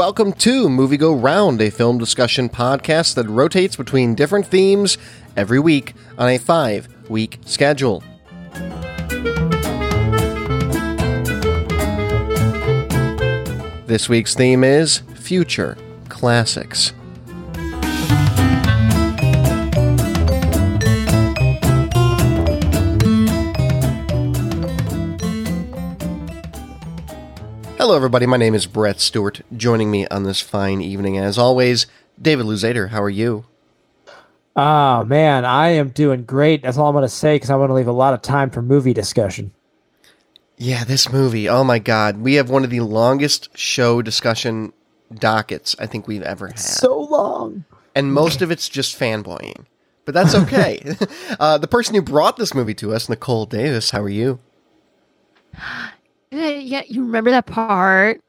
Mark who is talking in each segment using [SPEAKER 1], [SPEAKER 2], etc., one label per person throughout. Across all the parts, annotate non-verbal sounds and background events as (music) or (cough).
[SPEAKER 1] Welcome to Movie Go Round, a film discussion podcast that rotates between different themes every week on a five week schedule. This week's theme is Future Classics. Hello, everybody. My name is Brett Stewart. Joining me on this fine evening, as always, David Luzader. How are you?
[SPEAKER 2] Oh, man, I am doing great. That's all I'm going to say because I want to leave a lot of time for movie discussion.
[SPEAKER 1] Yeah, this movie. Oh, my God. We have one of the longest show discussion dockets I think we've ever had.
[SPEAKER 2] So long.
[SPEAKER 1] And most of it's just fanboying. But that's okay. (laughs) (laughs) uh, the person who brought this movie to us, Nicole Davis, how are you? (sighs)
[SPEAKER 3] Yeah, you remember that part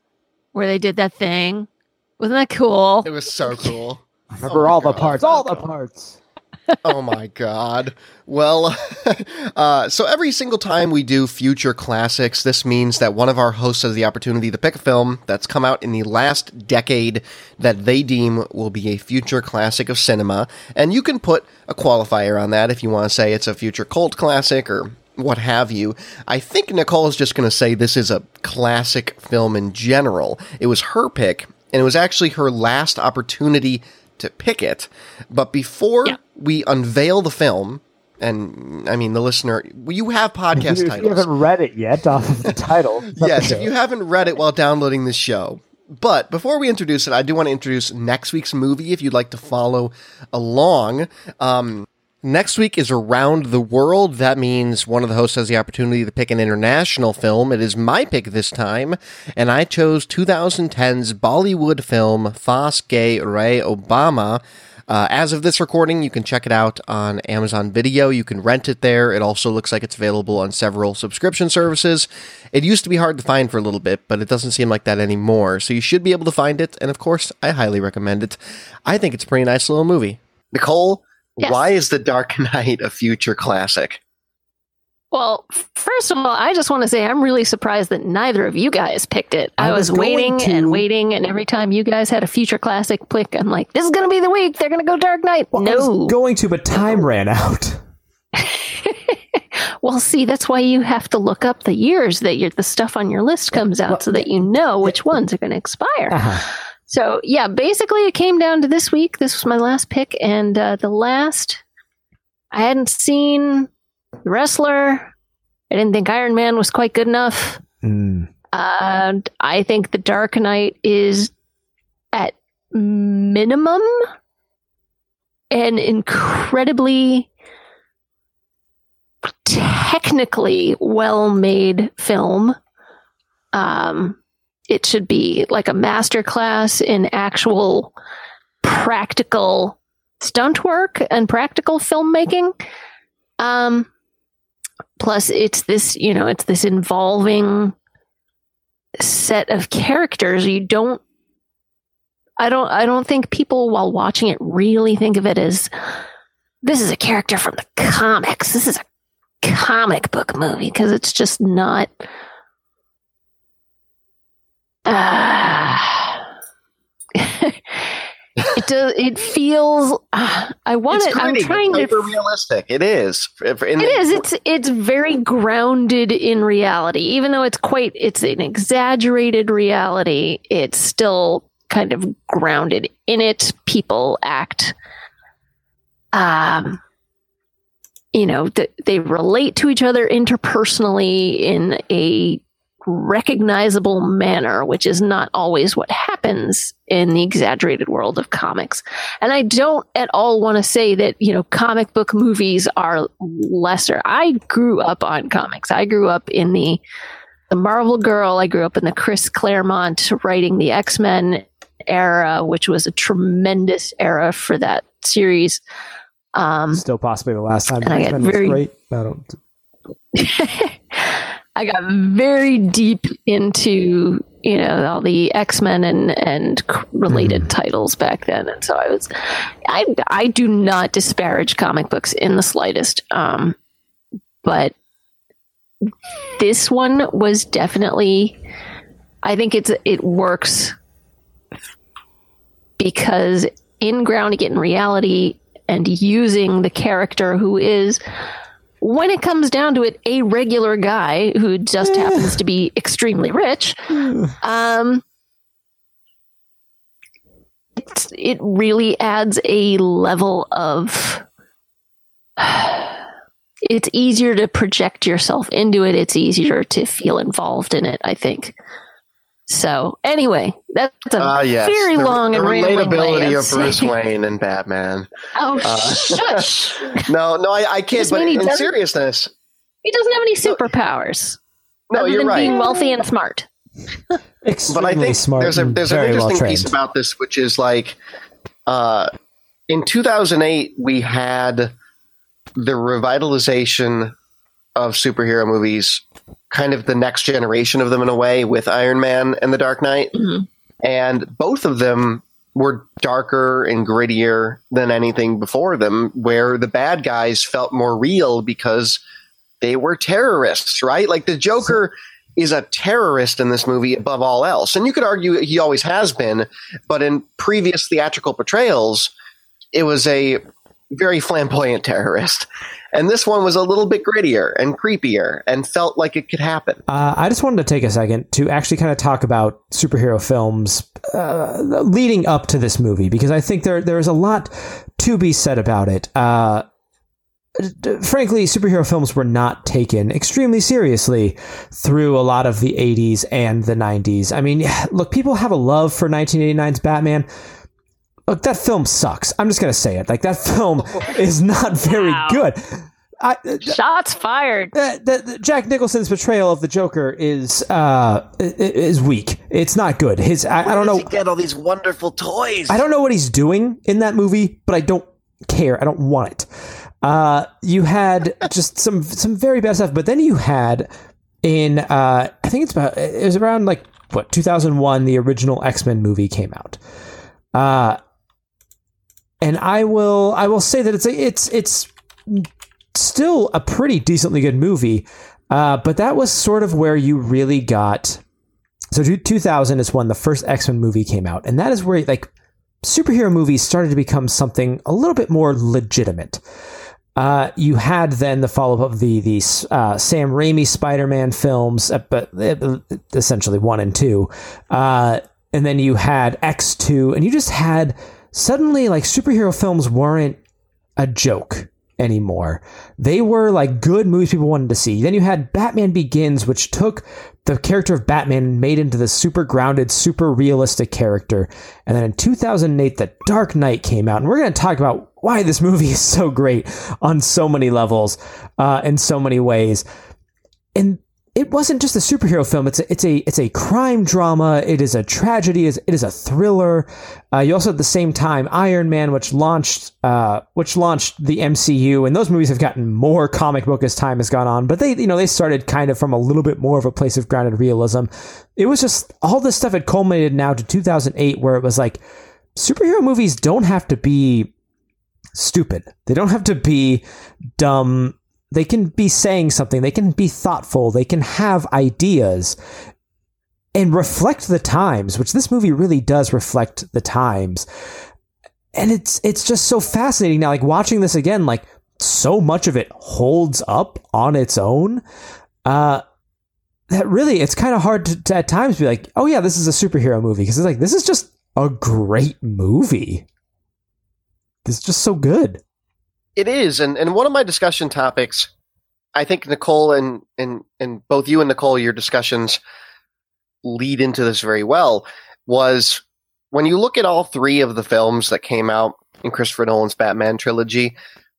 [SPEAKER 3] where they did that thing? Wasn't that cool?
[SPEAKER 1] It was so cool. (laughs)
[SPEAKER 2] remember oh all God. the parts, all the parts. (laughs)
[SPEAKER 1] oh my god. Well, (laughs) uh, so every single time we do future classics, this means that one of our hosts has the opportunity to pick a film that's come out in the last decade that they deem will be a future classic of cinema. And you can put a qualifier on that if you want to say it's a future cult classic or what have you. I think Nicole is just going to say this is a classic film in general. It was her pick, and it was actually her last opportunity to pick it. But before yeah. we unveil the film, and I mean the listener, you have (laughs) podcast
[SPEAKER 2] if you,
[SPEAKER 1] titles.
[SPEAKER 2] If you haven't read it yet off of the title. (laughs)
[SPEAKER 1] yes, if you haven't read it while downloading this show. But before we introduce it, I do want to introduce next week's movie if you'd like to follow along. Um, Next week is Around the World. That means one of the hosts has the opportunity to pick an international film. It is my pick this time, and I chose 2010's Bollywood film Phas Gaye Re Obama. Uh, as of this recording, you can check it out on Amazon Video. You can rent it there. It also looks like it's available on several subscription services. It used to be hard to find for a little bit, but it doesn't seem like that anymore. So you should be able to find it, and of course, I highly recommend it. I think it's a pretty nice little movie. Nicole, Yes. Why is The Dark (laughs) Knight a future classic?
[SPEAKER 3] Well, first of all, I just want to say I'm really surprised that neither of you guys picked it. I, I was, was waiting to... and waiting, and every time you guys had a future classic pick, I'm like, this is going to be the week. They're going to go Dark Knight. Well, no.
[SPEAKER 2] going to, but time (laughs) ran out. (laughs)
[SPEAKER 3] well, see, that's why you have to look up the years that the stuff on your list comes out well, so that you know which ones are going to expire. Uh-huh. So yeah, basically it came down to this week. This was my last pick, and uh, the last I hadn't seen the wrestler. I didn't think Iron Man was quite good enough. Mm. And I think the Dark Knight is at minimum an incredibly technically well made film. Um, it should be like a master class in actual practical stunt work and practical filmmaking. Um, plus, it's this, you know, it's this involving set of characters. You don't, I don't, I don't think people while watching it really think of it as this is a character from the comics. This is a comic book movie because it's just not uh, (laughs) it does. It feels. Uh, I want it. I'm trying
[SPEAKER 1] it's to. realistic. It is.
[SPEAKER 3] it the, is. It's it's very grounded in reality, even though it's quite. It's an exaggerated reality. It's still kind of grounded in it. People act. Um. You know, th- they relate to each other interpersonally in a recognizable manner, which is not always what happens in the exaggerated world of comics. And I don't at all want to say that, you know, comic book movies are lesser. I grew up on comics. I grew up in the the Marvel Girl. I grew up in the Chris Claremont writing the X-Men era, which was a tremendous era for that series.
[SPEAKER 2] Um, Still possibly the last time X-Men was great. I don't (laughs) (laughs)
[SPEAKER 3] I got very deep into you know all the X Men and and related mm. titles back then, and so I was I I do not disparage comic books in the slightest, um, but this one was definitely I think it's it works because in grounding it in reality and using the character who is when it comes down to it a regular guy who just happens to be extremely rich (sighs) um it really adds a level of (sighs) it's easier to project yourself into it. It's easier to feel involved in it i think so anyway that's a
[SPEAKER 1] Ah, yes.
[SPEAKER 3] very
[SPEAKER 1] the,
[SPEAKER 3] long
[SPEAKER 1] the
[SPEAKER 3] and rambling way
[SPEAKER 1] relatability
[SPEAKER 3] of
[SPEAKER 1] of Bruce Wayne and Batman.
[SPEAKER 3] oh
[SPEAKER 1] Uh,
[SPEAKER 3] shush (laughs)
[SPEAKER 1] No, no, I, I kid,
[SPEAKER 3] Just
[SPEAKER 1] but in seriousness,
[SPEAKER 3] he doesn't have any superpowers
[SPEAKER 1] no,
[SPEAKER 3] other
[SPEAKER 1] you're
[SPEAKER 3] than
[SPEAKER 1] right.
[SPEAKER 3] being wealthy and smart
[SPEAKER 2] Extremely
[SPEAKER 1] but I think
[SPEAKER 2] smart.
[SPEAKER 1] there's a there's an
[SPEAKER 2] very well
[SPEAKER 1] interesting piece about this, which is like, uh, in 2008 we had the revitalization of superhero movies, kind of the next generation of them in a way, with Iron Man and The Dark Knight,
[SPEAKER 3] Mhm.
[SPEAKER 1] and both of them were darker and grittier than anything before them, where the bad guys felt more real because they were terrorists, right? Like the Joker is a terrorist in this movie above all else. And you could argue he always has been, but in previous theatrical portrayals, it was a very flamboyant terrorist. And this one was a little bit grittier and creepier and felt like it could happen.
[SPEAKER 2] Uh, I just wanted to take a second to actually kind of talk about superhero films uh, leading up to this movie because I think there there's a lot to be said about it. Uh, frankly, superhero films were not taken extremely seriously through a lot of the 80s and the 90s. I mean, (sighs) look, people have a love for 1989's Batman. Look, that film sucks. I'm just going to say it. Like, that film (laughs) is not very
[SPEAKER 3] Wow.
[SPEAKER 2] good. I,
[SPEAKER 3] shots fired
[SPEAKER 2] uh, the, the Jack Nicholson's portrayal of the Joker is uh i- i- is weak. It's not good. His I, I don't know
[SPEAKER 1] get all these wonderful toys.
[SPEAKER 2] I don't know what he's doing in that movie, but I don't care. I don't want it. Uh, you had (laughs) just some some very bad stuff, but then you had in uh, I think it's about it was around like what 2001 the original X-Men movie came out. Uh and I will I will say that it's a, it's it's still a pretty decently good movie. Uh, but that was sort of where you really got so two- 2000 is when the first X-Men movie came out and that is where like superhero movies started to become something a little bit more legitimate. Uh, you had then the follow up of the the uh, Sam Raimi Spider Man films, uh, but uh, essentially one and two, uh, and then you had X two, and you just had suddenly like superhero films weren't a joke anymore. They were like good movies people wanted to see. Then you had Batman Begins, which took the character of Batman and made into this super grounded, super realistic character. And then in 2008, The Dark Knight came out, and we're going to talk about why this (laughs) movie is so great on so many levels, uh, in so many ways. And it wasn't just a superhero film. It's a, it's a it's a crime drama. It is a tragedy. It is a thriller. Uh, you also at the same time Iron Man, which launched uh, which launched the MCU, and those movies have gotten more comic book as time has gone on. But they you know they started kind of from a little bit more of a place of grounded realism. It was just all this stuff had culminated now to 2008, where it was like superhero movies don't have to be stupid. They don't have to be dumb they can be saying something. They can be thoughtful. They can have ideas and reflect the times which this movie really does reflect the times. And it's it's just so fascinating. Now like watching this again like so much of it holds up on its own uh that really it's kind of hard to, to at times be like oh yeah this is a superhero movie because it's like this is just a great movie. It's just so good
[SPEAKER 1] It is, and, and one of my discussion topics, I think Nicole and, and and both you and Nicole, your discussions lead into this very well, was when you look at all three of the films that came out in Christopher Nolan's Batman trilogy,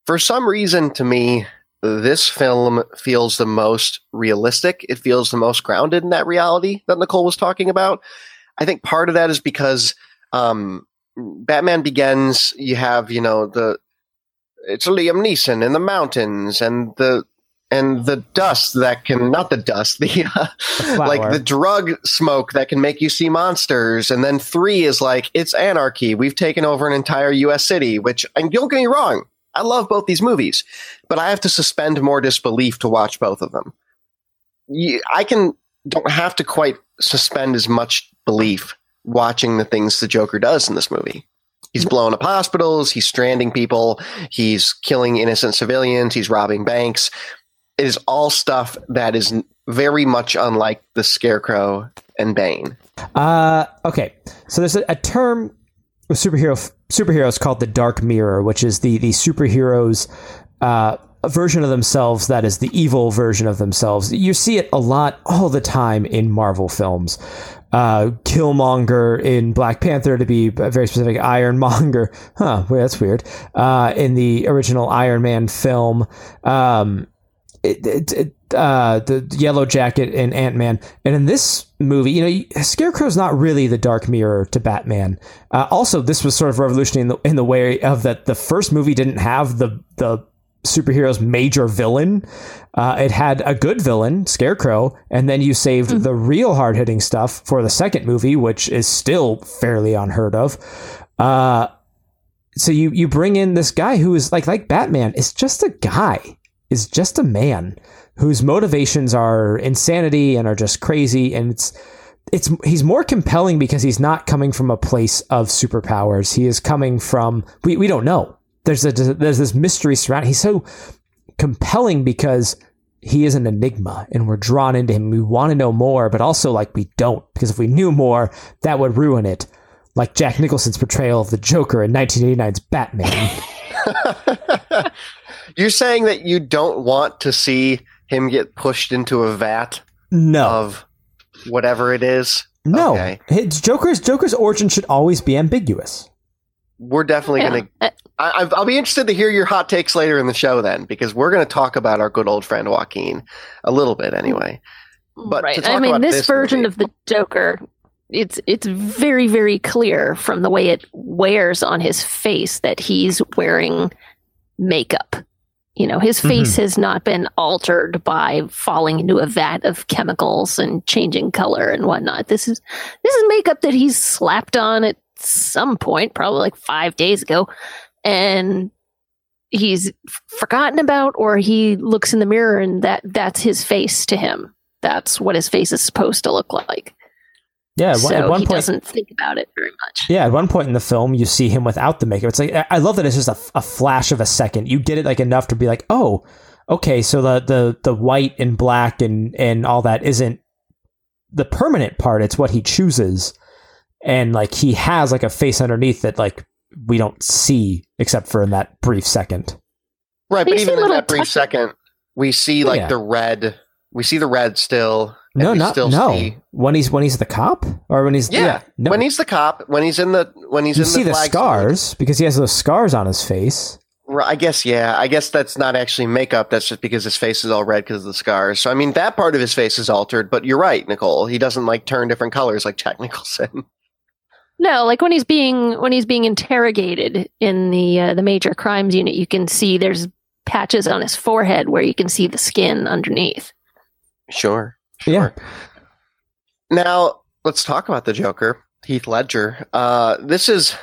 [SPEAKER 1] for some reason to me, this film feels the most realistic. It feels the most grounded in that reality that Nicole was talking about. I think part of that is because um, Batman Begins, you have, you know, the it's Liam Neeson in the mountains and the and the dust that can not the dust (laughs) the uh, like the drug smoke that can make you see monsters. And then 3 is like it's anarchy. We've taken over an entire US city which and don't get me wrong I love both these movies but I have to suspend more disbelief to watch both of them. I can don't have to quite suspend as much belief watching the things the Joker does in this movie He's blowing up hospitals. He's stranding people. He's killing innocent civilians. He's robbing banks. It is all stuff that is very much unlike the Scarecrow and Bane.
[SPEAKER 2] Uh, okay. So there's a, a term with superhero superheroes called the Dark Mirror, which is the the superheroes. Uh, version of themselves that is the evil version of themselves. You see it a lot all the time in Marvel films. Uh, Killmonger in Black Panther to be very specific, Ironmonger. (laughs) Huh, well, that's weird. Uh, in the original Iron Man film, um, it, it, it, uh, the Yellow Jacket and Ant Man, and in this movie, you know, Scarecrow's not really the Dark Mirror to Batman. Uh, also, this was sort of revolutionary in the, in the way of that the first movie didn't have the the superhero's major villain. Uh, it had a good villain, Scarecrow, and then you saved mm-hmm. the real hard hitting stuff for the second movie, which is still fairly unheard of. Uh, so you you bring in this guy who is like like Batman is just a guy, is just a man whose motivations are insanity and are just crazy, and it's it's he's more compelling because he's not coming from a place of superpowers. He is coming from we, we don't know there's a there's this mystery surrounding. He's so compelling because he is an enigma and we're drawn into him. We want to know more, but also like we don't because if we knew more, that would ruin it. Like Jack Nicholson's portrayal of the Joker in 1989's Batman. (laughs) (laughs)
[SPEAKER 1] You're saying that you don't want to see him get pushed into a vat
[SPEAKER 2] no.
[SPEAKER 1] of whatever it is?
[SPEAKER 2] No. Okay. His Joker's Joker's origin should always be ambiguous
[SPEAKER 1] we're definitely yeah. going to. I, will be interested to hear your hot takes later in the show then, because we're going to talk about our good old friend Joaquin a little bit anyway. But
[SPEAKER 3] right. I mean, this, this, version movie, of the Joker, it's it's very very clear from the way it wears on his face that he's wearing makeup. You know, his face mm-hmm. has not been altered by falling into a vat of chemicals and changing color and whatnot. This is this is makeup that he's slapped on at some point, probably like five days ago, and he's forgotten about, or he looks in the mirror and that that's his face to him. That's what his face is supposed to look like.
[SPEAKER 2] Yeah,
[SPEAKER 3] so
[SPEAKER 2] at one
[SPEAKER 3] he
[SPEAKER 2] point,
[SPEAKER 3] doesn't think about it very much.
[SPEAKER 2] Yeah, at one point in the film, you see him without the makeup. It's like I love that it's just a, a flash of a second. You get it like enough to be like, oh, okay, so the the the white and black and and all that isn't the permanent part. It's what he chooses and like he has like a face underneath that like we don't see except for in that brief second.
[SPEAKER 1] Right, but even in that brief second, we see like yeah. the red. We see the red still.
[SPEAKER 2] No, not no. See, when he's when he's the cop or when he's
[SPEAKER 1] yeah, yeah no. when he's the cop when he's in the when he's
[SPEAKER 2] you
[SPEAKER 1] in
[SPEAKER 2] see
[SPEAKER 1] the,
[SPEAKER 2] the scars because he has those scars on his face.
[SPEAKER 1] I guess yeah. I guess that's not actually makeup. That's just because his face is all red because of the scars. So I mean, that part of his face is altered. But you're right, Nicole. He doesn't like turn different colors like Jack Nicholson. (laughs)
[SPEAKER 3] No, like when he's being when he's being interrogated in the uh, the major crimes unit, you can see there's patches on his forehead where you can see the skin underneath.
[SPEAKER 1] Sure.
[SPEAKER 2] sure. Yeah.
[SPEAKER 1] Now let's talk about the Joker, Heath Ledger. Uh, this is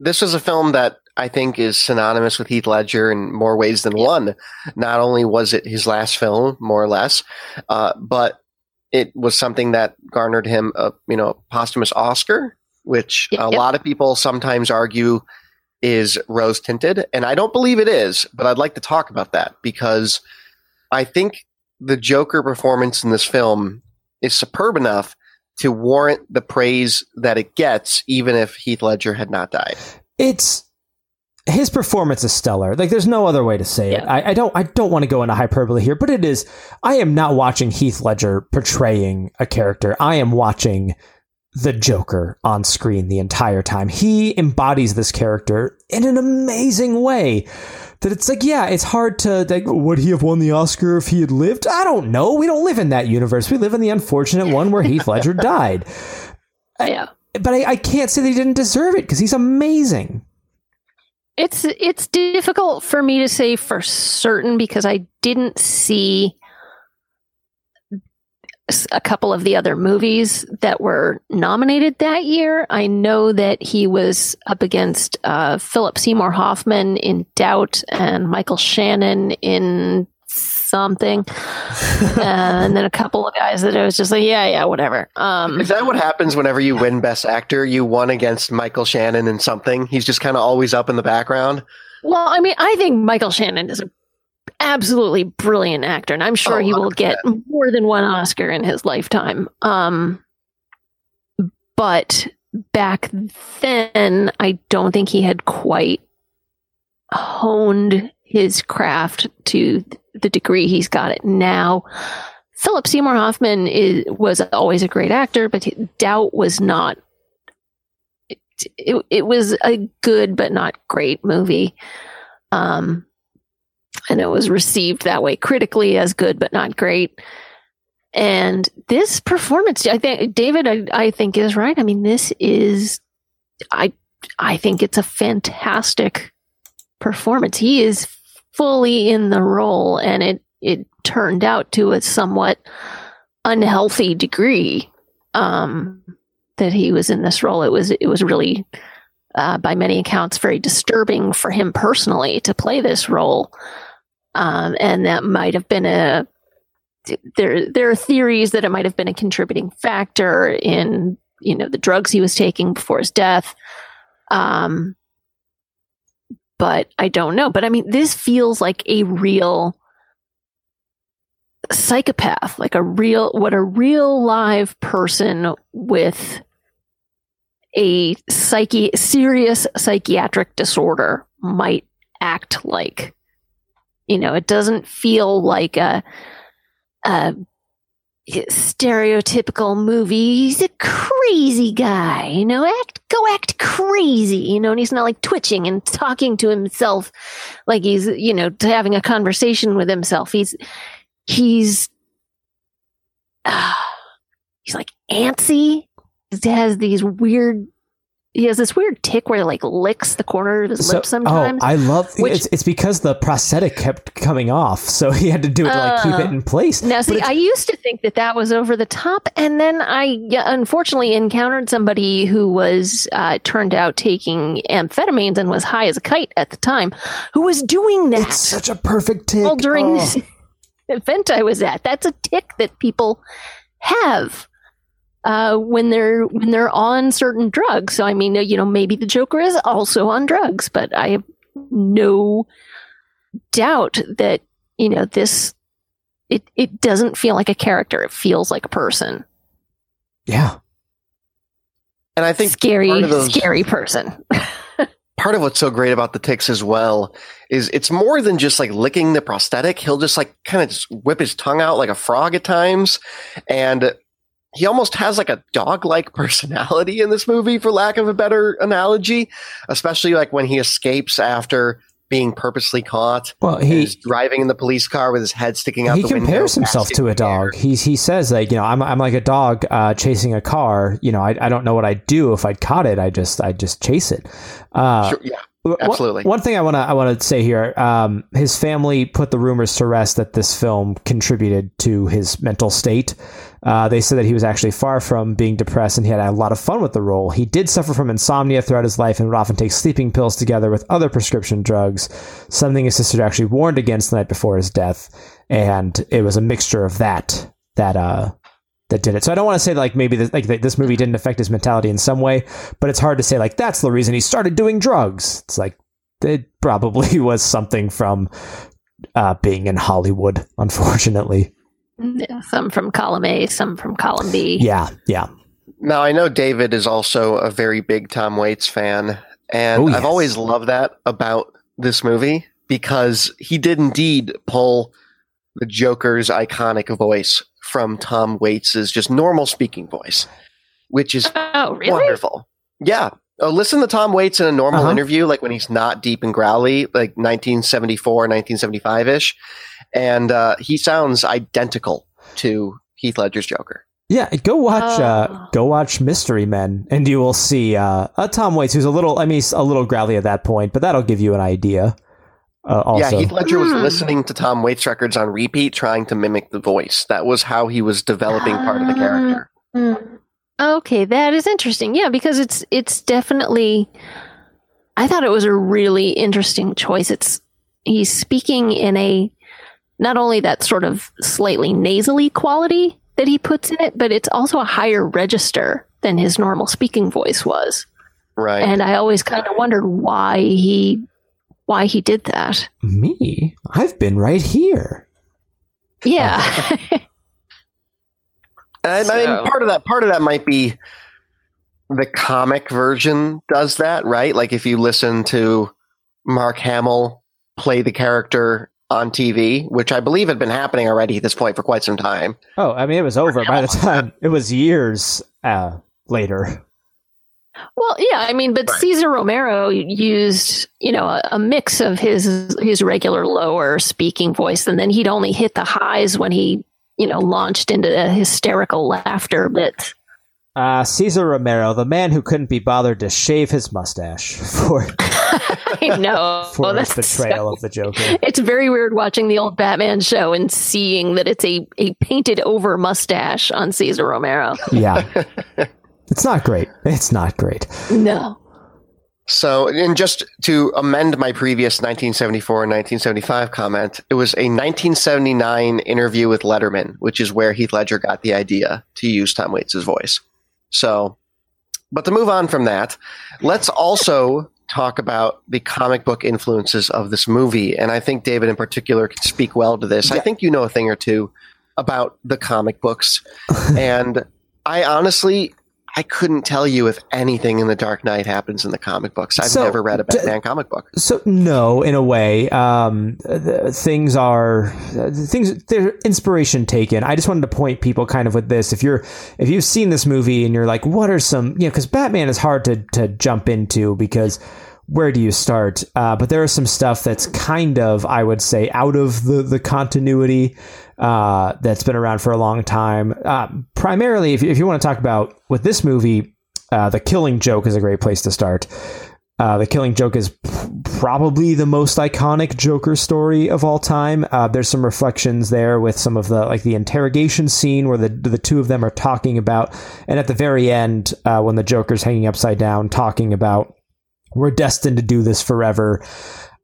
[SPEAKER 1] this is a film that I think is synonymous with Heath Ledger in more ways than one. Not only was it his last film, more or less, uh, but it was something that garnered him a you know posthumous Oscar which yep. a lot of people sometimes argue is rose tinted. And I don't believe it is, but I'd like to talk about that because I think the Joker performance in this film is superb enough to warrant the praise that it gets, even if Heath Ledger had not died.
[SPEAKER 2] It's his performance is stellar. Like there's no other way to say yeah. it. I, I, don't I don't want to go into hyperbole here, but it is I am not watching Heath Ledger portraying a character. I am watching the Joker on screen the entire time. He embodies this character in an amazing way. That it's like, yeah, it's hard to like, would he have won the Oscar if he had lived? I don't know. We don't live in that universe. We live in the unfortunate one where Heath Ledger (laughs) died.
[SPEAKER 3] Yeah,
[SPEAKER 2] but I, I can't say that he didn't deserve it because he's amazing.
[SPEAKER 3] It's it's difficult for me to say for certain because I didn't see a couple of the other movies that were nominated that year. I know that he was up against uh, Philip Seymour Hoffman in Doubt and Michael Shannon in something, (laughs) and then a couple of guys that I was just like, yeah, yeah, whatever. Um,
[SPEAKER 1] Is that what happens whenever you win Best Actor? You won against Michael Shannon in something. He's just kind of always up in the background.
[SPEAKER 3] well, I mean, I think Michael Shannon is a absolutely brilliant actor, and I'm sure
[SPEAKER 1] Oh,
[SPEAKER 3] he will get more than one Oscar in his lifetime. Um, but back then, I don't think he had quite honed his craft to the degree he's got it now. Philip Seymour Hoffman is, was always a great actor, but Doubt was not. It, it, it was a good but not great movie. Um, and it was received that way critically as good but not great. And this performance, I think David, I, I think is right. I mean, this is, I, I think it's a fantastic performance. He is fully in the role, and it it turned out to a somewhat unhealthy degree um, that he was in this role. It was it was really, uh, by many accounts, very disturbing for him personally to play this role, um, and that might have been a there there are theories that it might have been a contributing factor in you know the drugs he was taking before his death. Um but i don't know. But i mean this feels like a real psychopath like a real what a real live person with a psyche serious psychiatric disorder might act like you know it doesn't feel like a a stereotypical movie. He's a crazy guy, you know, act go act crazy, you know, and he's not like twitching and talking to himself like he's, you know, having a conversation with himself. He's he's uh, he's like antsy. He has these weird he has this weird tick where he like licks the corner of his
[SPEAKER 2] So-
[SPEAKER 3] lip sometimes.
[SPEAKER 2] Oh, I love
[SPEAKER 3] Which-
[SPEAKER 2] it's, it's because the prosthetic kept coming off, so he had to do it to like keep
[SPEAKER 3] Oh.
[SPEAKER 2] it in place.
[SPEAKER 3] Now,
[SPEAKER 2] But
[SPEAKER 3] see, I used to think that that was over the top, and then I yeah, unfortunately encountered somebody who was uh, turned out taking amphetamines and was high as a kite at the time, who was doing that
[SPEAKER 2] it's such a perfect tick.
[SPEAKER 3] all during
[SPEAKER 2] Oh.
[SPEAKER 3] this (laughs) event I was at. That's a tick that people have uh, when they're when they're on certain drugs. So I mean, you know, maybe the Joker is also on drugs, but I have no doubt that you know this. It it doesn't feel like a character. It feels like a person.
[SPEAKER 2] Yeah,
[SPEAKER 1] And I think
[SPEAKER 3] scary,
[SPEAKER 1] part of those-
[SPEAKER 3] scary person. (laughs)
[SPEAKER 1] part of what's so great about the ticks as well is it's more than just like licking the prosthetic. He'll just like kind of just whip his tongue out like a frog at times. And he almost has like a dog like (laughs) personality in this movie, for lack of a better analogy, especially like when he escapes after being purposely caught.
[SPEAKER 2] well,
[SPEAKER 1] He's driving in the police car with his head sticking out
[SPEAKER 2] he
[SPEAKER 1] the window.
[SPEAKER 2] compares himself to a
[SPEAKER 1] in the air.
[SPEAKER 2] dog. He he says like you know I'm I'm like a dog uh, chasing a car. You know I I don't know what I'd do if I'd caught it. I just I just chase it. Uh,
[SPEAKER 1] Sure, yeah.
[SPEAKER 2] One-
[SPEAKER 1] Absolutely.
[SPEAKER 2] One thing I want to I want to say here, um, his family put the rumors to rest that this film contributed to his mental state. Uh, they said that he was actually far from being depressed and he had a lot of fun with the role. He did suffer from insomnia throughout his life and would often take sleeping pills together with other prescription drugs, something his sister actually warned against the night before his death. And it was a mixture of that that uh, that did it. So I don't want to say like maybe this, like that this movie didn't affect his mentality in some way, but it's hard to say like that's the reason he started doing drugs. It's like it probably (laughs) was something from uh, being in Hollywood, unfortunately.
[SPEAKER 3] Yeah, some from column A, some from column B.
[SPEAKER 2] Yeah, yeah.
[SPEAKER 1] Now, I know David is also a very big Tom Waits fan, and
[SPEAKER 2] Oh,
[SPEAKER 1] I've always loved that about this movie because he did indeed pull the Joker's iconic voice from Tom Waits's just normal speaking voice, which is
[SPEAKER 3] Oh, really?
[SPEAKER 1] wonderful. Yeah. Oh, listen to Tom Waits in a normal
[SPEAKER 2] Uh-huh.
[SPEAKER 1] interview, like when he's not deep and growly, like 1974, 1975 ish. And uh, he sounds identical to Heath Ledger's Joker.
[SPEAKER 2] Yeah, go watch uh,
[SPEAKER 3] Oh.
[SPEAKER 2] go watch Mystery Men, and you will see uh, a Tom Waits who's a little, I mean, he's a little growly at that point, but that'll give you an idea. Uh, also,
[SPEAKER 1] Yeah, Heath Ledger was
[SPEAKER 3] Hmm.
[SPEAKER 1] listening to Tom Waits records on repeat, trying to mimic the voice. That was how he was developing part of the character.
[SPEAKER 3] Mm. Okay, that is interesting. Yeah, because it's it's definitely. I thought it was a really interesting choice. It's he's speaking in a not only that sort of slightly nasally quality that he puts in it, but it's also a higher register than his normal speaking voice was.
[SPEAKER 1] Right.
[SPEAKER 3] And I always kind of wondered why he why he did that.
[SPEAKER 2] Me? I've been right here.
[SPEAKER 3] Yeah.
[SPEAKER 1] And (laughs) I
[SPEAKER 3] So-
[SPEAKER 1] mean, part of that, part of that might be the comic version does that, right? Like if you listen to Mark Hamill play the character on TV, which I believe had been happening already at this point for quite some time.
[SPEAKER 2] Oh, I mean, it was over by the time it was years uh, later.
[SPEAKER 3] Well, yeah, I mean, but
[SPEAKER 1] Right.
[SPEAKER 3] Cesar Romero used, you know, a, a mix of his his regular lower speaking voice, and then he'd only hit the highs when he, you know, launched into a hysterical laughter But
[SPEAKER 2] Uh, Cesar Romero, the man who couldn't be bothered to shave his mustache (laughs) for (laughs)
[SPEAKER 3] I know.
[SPEAKER 2] for
[SPEAKER 3] Well,
[SPEAKER 2] his
[SPEAKER 3] that's
[SPEAKER 2] betrayal of the Joker. (laughs)
[SPEAKER 3] It's very weird watching the old Batman show and seeing that it's a, a painted over mustache on Cesar Romero.
[SPEAKER 2] Yeah, it's not great. It's not great.
[SPEAKER 3] No.
[SPEAKER 1] So, and just to amend my previous 1974 and 1975 comment, it was a 1979 interview with Letterman, which is where Heath Ledger got the idea to use Tom Waits' voice. So, but to move on from that, let's also talk about the comic book influences of this movie. And I think David, in particular, can speak well to this. I think you know a thing or two about the comic books. (laughs) and I honestly, I couldn't tell you if anything in the Dark Knight happens in the comic books. I've
[SPEAKER 2] So,
[SPEAKER 1] never read a
[SPEAKER 2] d-
[SPEAKER 1] Batman comic book.
[SPEAKER 2] So no, in a way, um, things are things. They're inspiration taken. I just wanted to point people kind of with this. If you're if you've seen this movie and you're like, what are some you know because Batman is hard to to jump into because where do you start? Uh, but there is some stuff that's kind of I would say out of the the continuity uh, that's been around for a long time. Uh, primarily, if, if you want to talk about with this movie, uh, the Killing Joke is a great place to start. Uh, the Killing Joke is p- probably the most iconic Joker story of all time. Uh, there's some reflections there with some of the like the interrogation scene where the the two of them are talking about, and at the very end uh, when the Joker's hanging upside down talking about we're destined to do this forever.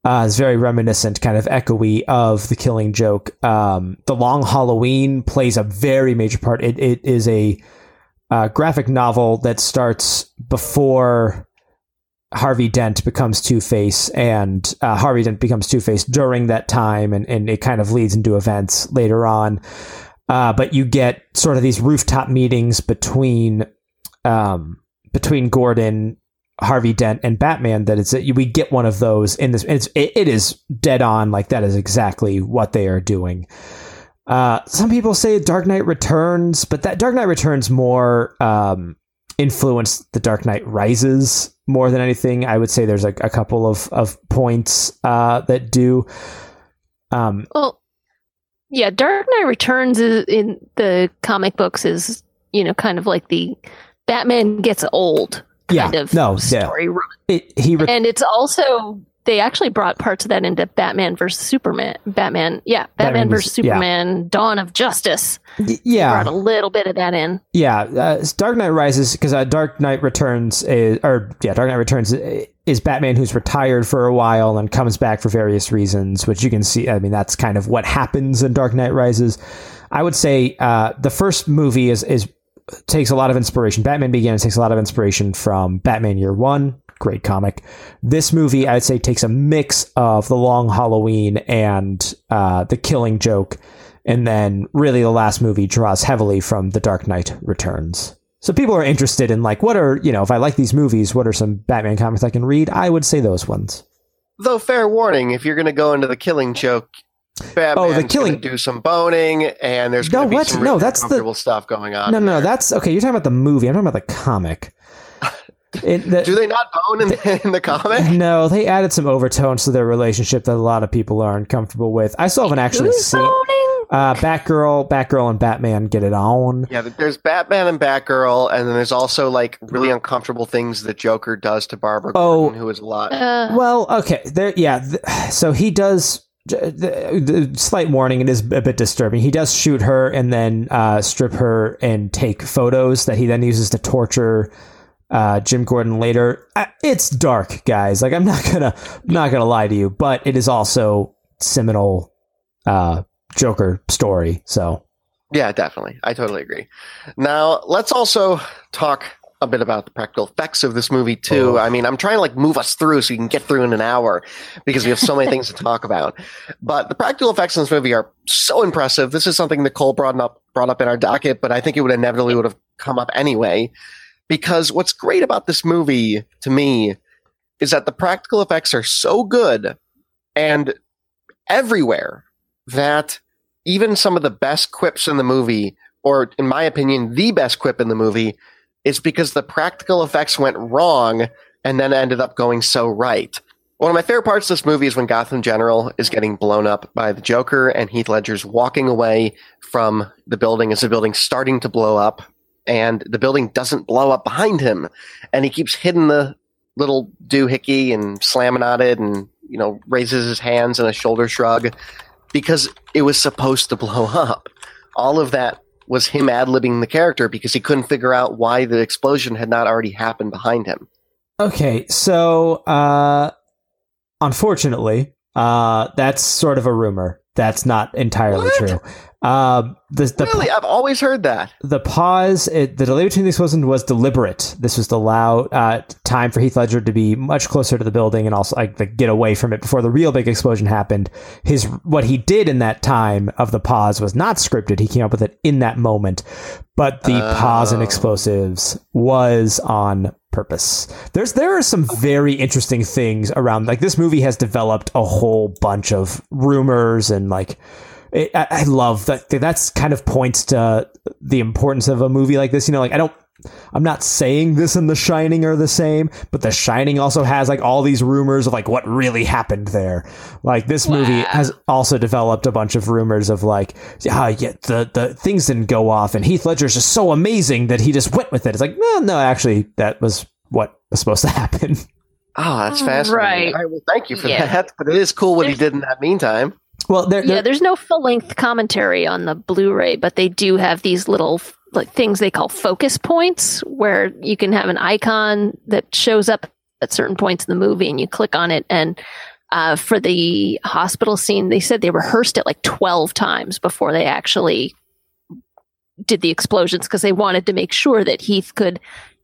[SPEAKER 2] Uh, is very reminiscent, kind of echoey of the Killing Joke. Um, the Long Halloween plays a very major part. It it is a uh, graphic novel that starts before Harvey Dent becomes Two Face, and uh, Harvey Dent becomes Two Face during that time, and, and it kind of leads into events later on. Uh, but you get sort of these rooftop meetings between um, between Gordon, Harvey Dent, and Batman. That it's we get one of those in this. It's it, it is dead on. Like that is exactly what they are doing. Uh, some people say Dark Knight Returns, but that Dark Knight Returns more um, influenced the Dark Knight Rises more than anything. I would say there's like a couple of of points uh, that do. Um,
[SPEAKER 3] Well, yeah, Dark Knight Returns is in the comic books is, you know, kind of like the Batman gets old
[SPEAKER 2] yeah,
[SPEAKER 3] kind of
[SPEAKER 2] no, yeah,
[SPEAKER 3] story.
[SPEAKER 2] it, he re-
[SPEAKER 3] And it's also they actually brought parts of that into Batman versus Superman. Batman, yeah, Batman,
[SPEAKER 2] Batman
[SPEAKER 3] versus
[SPEAKER 2] was- yeah.
[SPEAKER 3] Superman: Dawn of Justice.
[SPEAKER 2] y- yeah,
[SPEAKER 3] Brought a little bit of that in.
[SPEAKER 2] Yeah, uh, Dark Knight Rises because uh, Dark Knight Returns is, or yeah, Dark Knight Returns is Batman who's retired for a while and comes back for various reasons, which you can see. I mean, that's kind of what happens in Dark Knight Rises. I would say uh, the first movie is is takes a lot of inspiration. Batman Begins takes a lot of inspiration from Batman Year One, great comic. This movie, I'd say, takes a mix of The Long Halloween and uh, The Killing Joke, and then really the last movie draws heavily from The Dark Knight Returns. So people are interested in like, what are you know, if I like these movies, what are some Batman comics I can read? I would say those ones.
[SPEAKER 1] Though, fair warning, if you're going to go into the killing joke, Batman's
[SPEAKER 2] Oh, the killing-
[SPEAKER 1] do some boning, and there's
[SPEAKER 2] No,
[SPEAKER 1] going be
[SPEAKER 2] what?
[SPEAKER 1] some
[SPEAKER 2] No,
[SPEAKER 1] really
[SPEAKER 2] that's the-
[SPEAKER 1] uncomfortable stuff going on.
[SPEAKER 2] No, no, no,
[SPEAKER 1] there.
[SPEAKER 2] that's okay. You're talking about the movie. I'm talking about the comic. (laughs) It, the-
[SPEAKER 1] Do they not bone in, the, in the comic? (laughs)
[SPEAKER 2] no, they added some overtones to their relationship that a lot of people are uncomfortable with. I still haven't actually
[SPEAKER 3] Who's
[SPEAKER 2] seen.
[SPEAKER 3] boning?
[SPEAKER 2] Uh, Batgirl, Batgirl, and Batman get it on.
[SPEAKER 1] Yeah, there's Batman and Batgirl, and then there's also like really uncomfortable things that Joker does to Barbara
[SPEAKER 2] Oh.
[SPEAKER 1] Gordon, who is alive.
[SPEAKER 3] Uh,
[SPEAKER 2] Well, okay, there. Yeah, th- so he does. The, the slight warning: it is a bit disturbing. He does shoot her and then uh, strip her and take photos that he then uses to torture uh, Jim Gordon later. Uh, It's dark, guys. Like I'm not gonna, not gonna lie to you, but it is also seminal uh, Joker story. So
[SPEAKER 1] Yeah, definitely. I totally agree. Now, let's also talk a bit about the practical effects of this movie too.
[SPEAKER 2] Oh.
[SPEAKER 1] I mean, I'm trying to like move us through so we can get through in an hour because we have so many things to talk about. But the practical effects in this movie are so impressive. This is something that Cole brought up brought up in our docket, but I think it would inevitably would have come up anyway. Because what's great about this movie to me is that the practical effects are so good and everywhere that even some of the best quips in the movie, or in my opinion, the best quip in the movie, is because the practical effects went wrong and then ended up going so right. One of my favorite parts of this movie is when Gotham General is getting blown up by the Joker and Heath Ledger's walking away from the building as the building's starting to blow up and the building doesn't blow up behind him and he keeps hitting the little doohickey and slamming on it and you know raises his hands and a shoulder shrug because it was supposed to blow (laughs) up. All of that was him ad libbing the character because he couldn't figure out why the explosion had not already happened behind him.
[SPEAKER 2] Okay, so uh unfortunately, uh that's sort of a rumor. That's not entirely
[SPEAKER 1] What?
[SPEAKER 2] true. Um the the
[SPEAKER 1] really, I've always heard that.
[SPEAKER 2] the pause, it, the delay between the explosions was deliberate. This was to allow uh, time for Heath Ledger to be much closer to the building and also like the, get away from it before the real big explosion happened. His what he did in that time of the pause was not scripted. He came up with it in that moment, but the pause and
[SPEAKER 1] Oh.
[SPEAKER 2] explosives was on purpose. There's there are some very interesting things around. Like this movie has developed a whole bunch of rumors and like it, I, I love that. That's kind of points to the importance of a movie like this. You know, like I don't. I'm not saying this and The Shining are the same, but The Shining also has like all these rumors of like what really happened there. Like this movie has also developed a bunch of rumors of like, ah, yeah, the the things didn't go off, and Heath Ledger's just so amazing that he just went with it. It's like, no, no, actually, that was what was supposed to (laughs) happen.
[SPEAKER 1] Oh, that's fascinating.
[SPEAKER 3] Right.
[SPEAKER 1] All right, well, thank you for
[SPEAKER 3] Yeah.
[SPEAKER 1] that. But it is cool what he did in that meantime.
[SPEAKER 2] Well, there,
[SPEAKER 3] Yeah, there's no full length commentary on the Blu-ray, but they do have these little like things they call focus points, where you can have an icon that shows up at certain points in the movie, and you click on it. And uh, for the hospital scene, they said they rehearsed it like 12 times before they actually did the explosions because they wanted to make sure that Heath could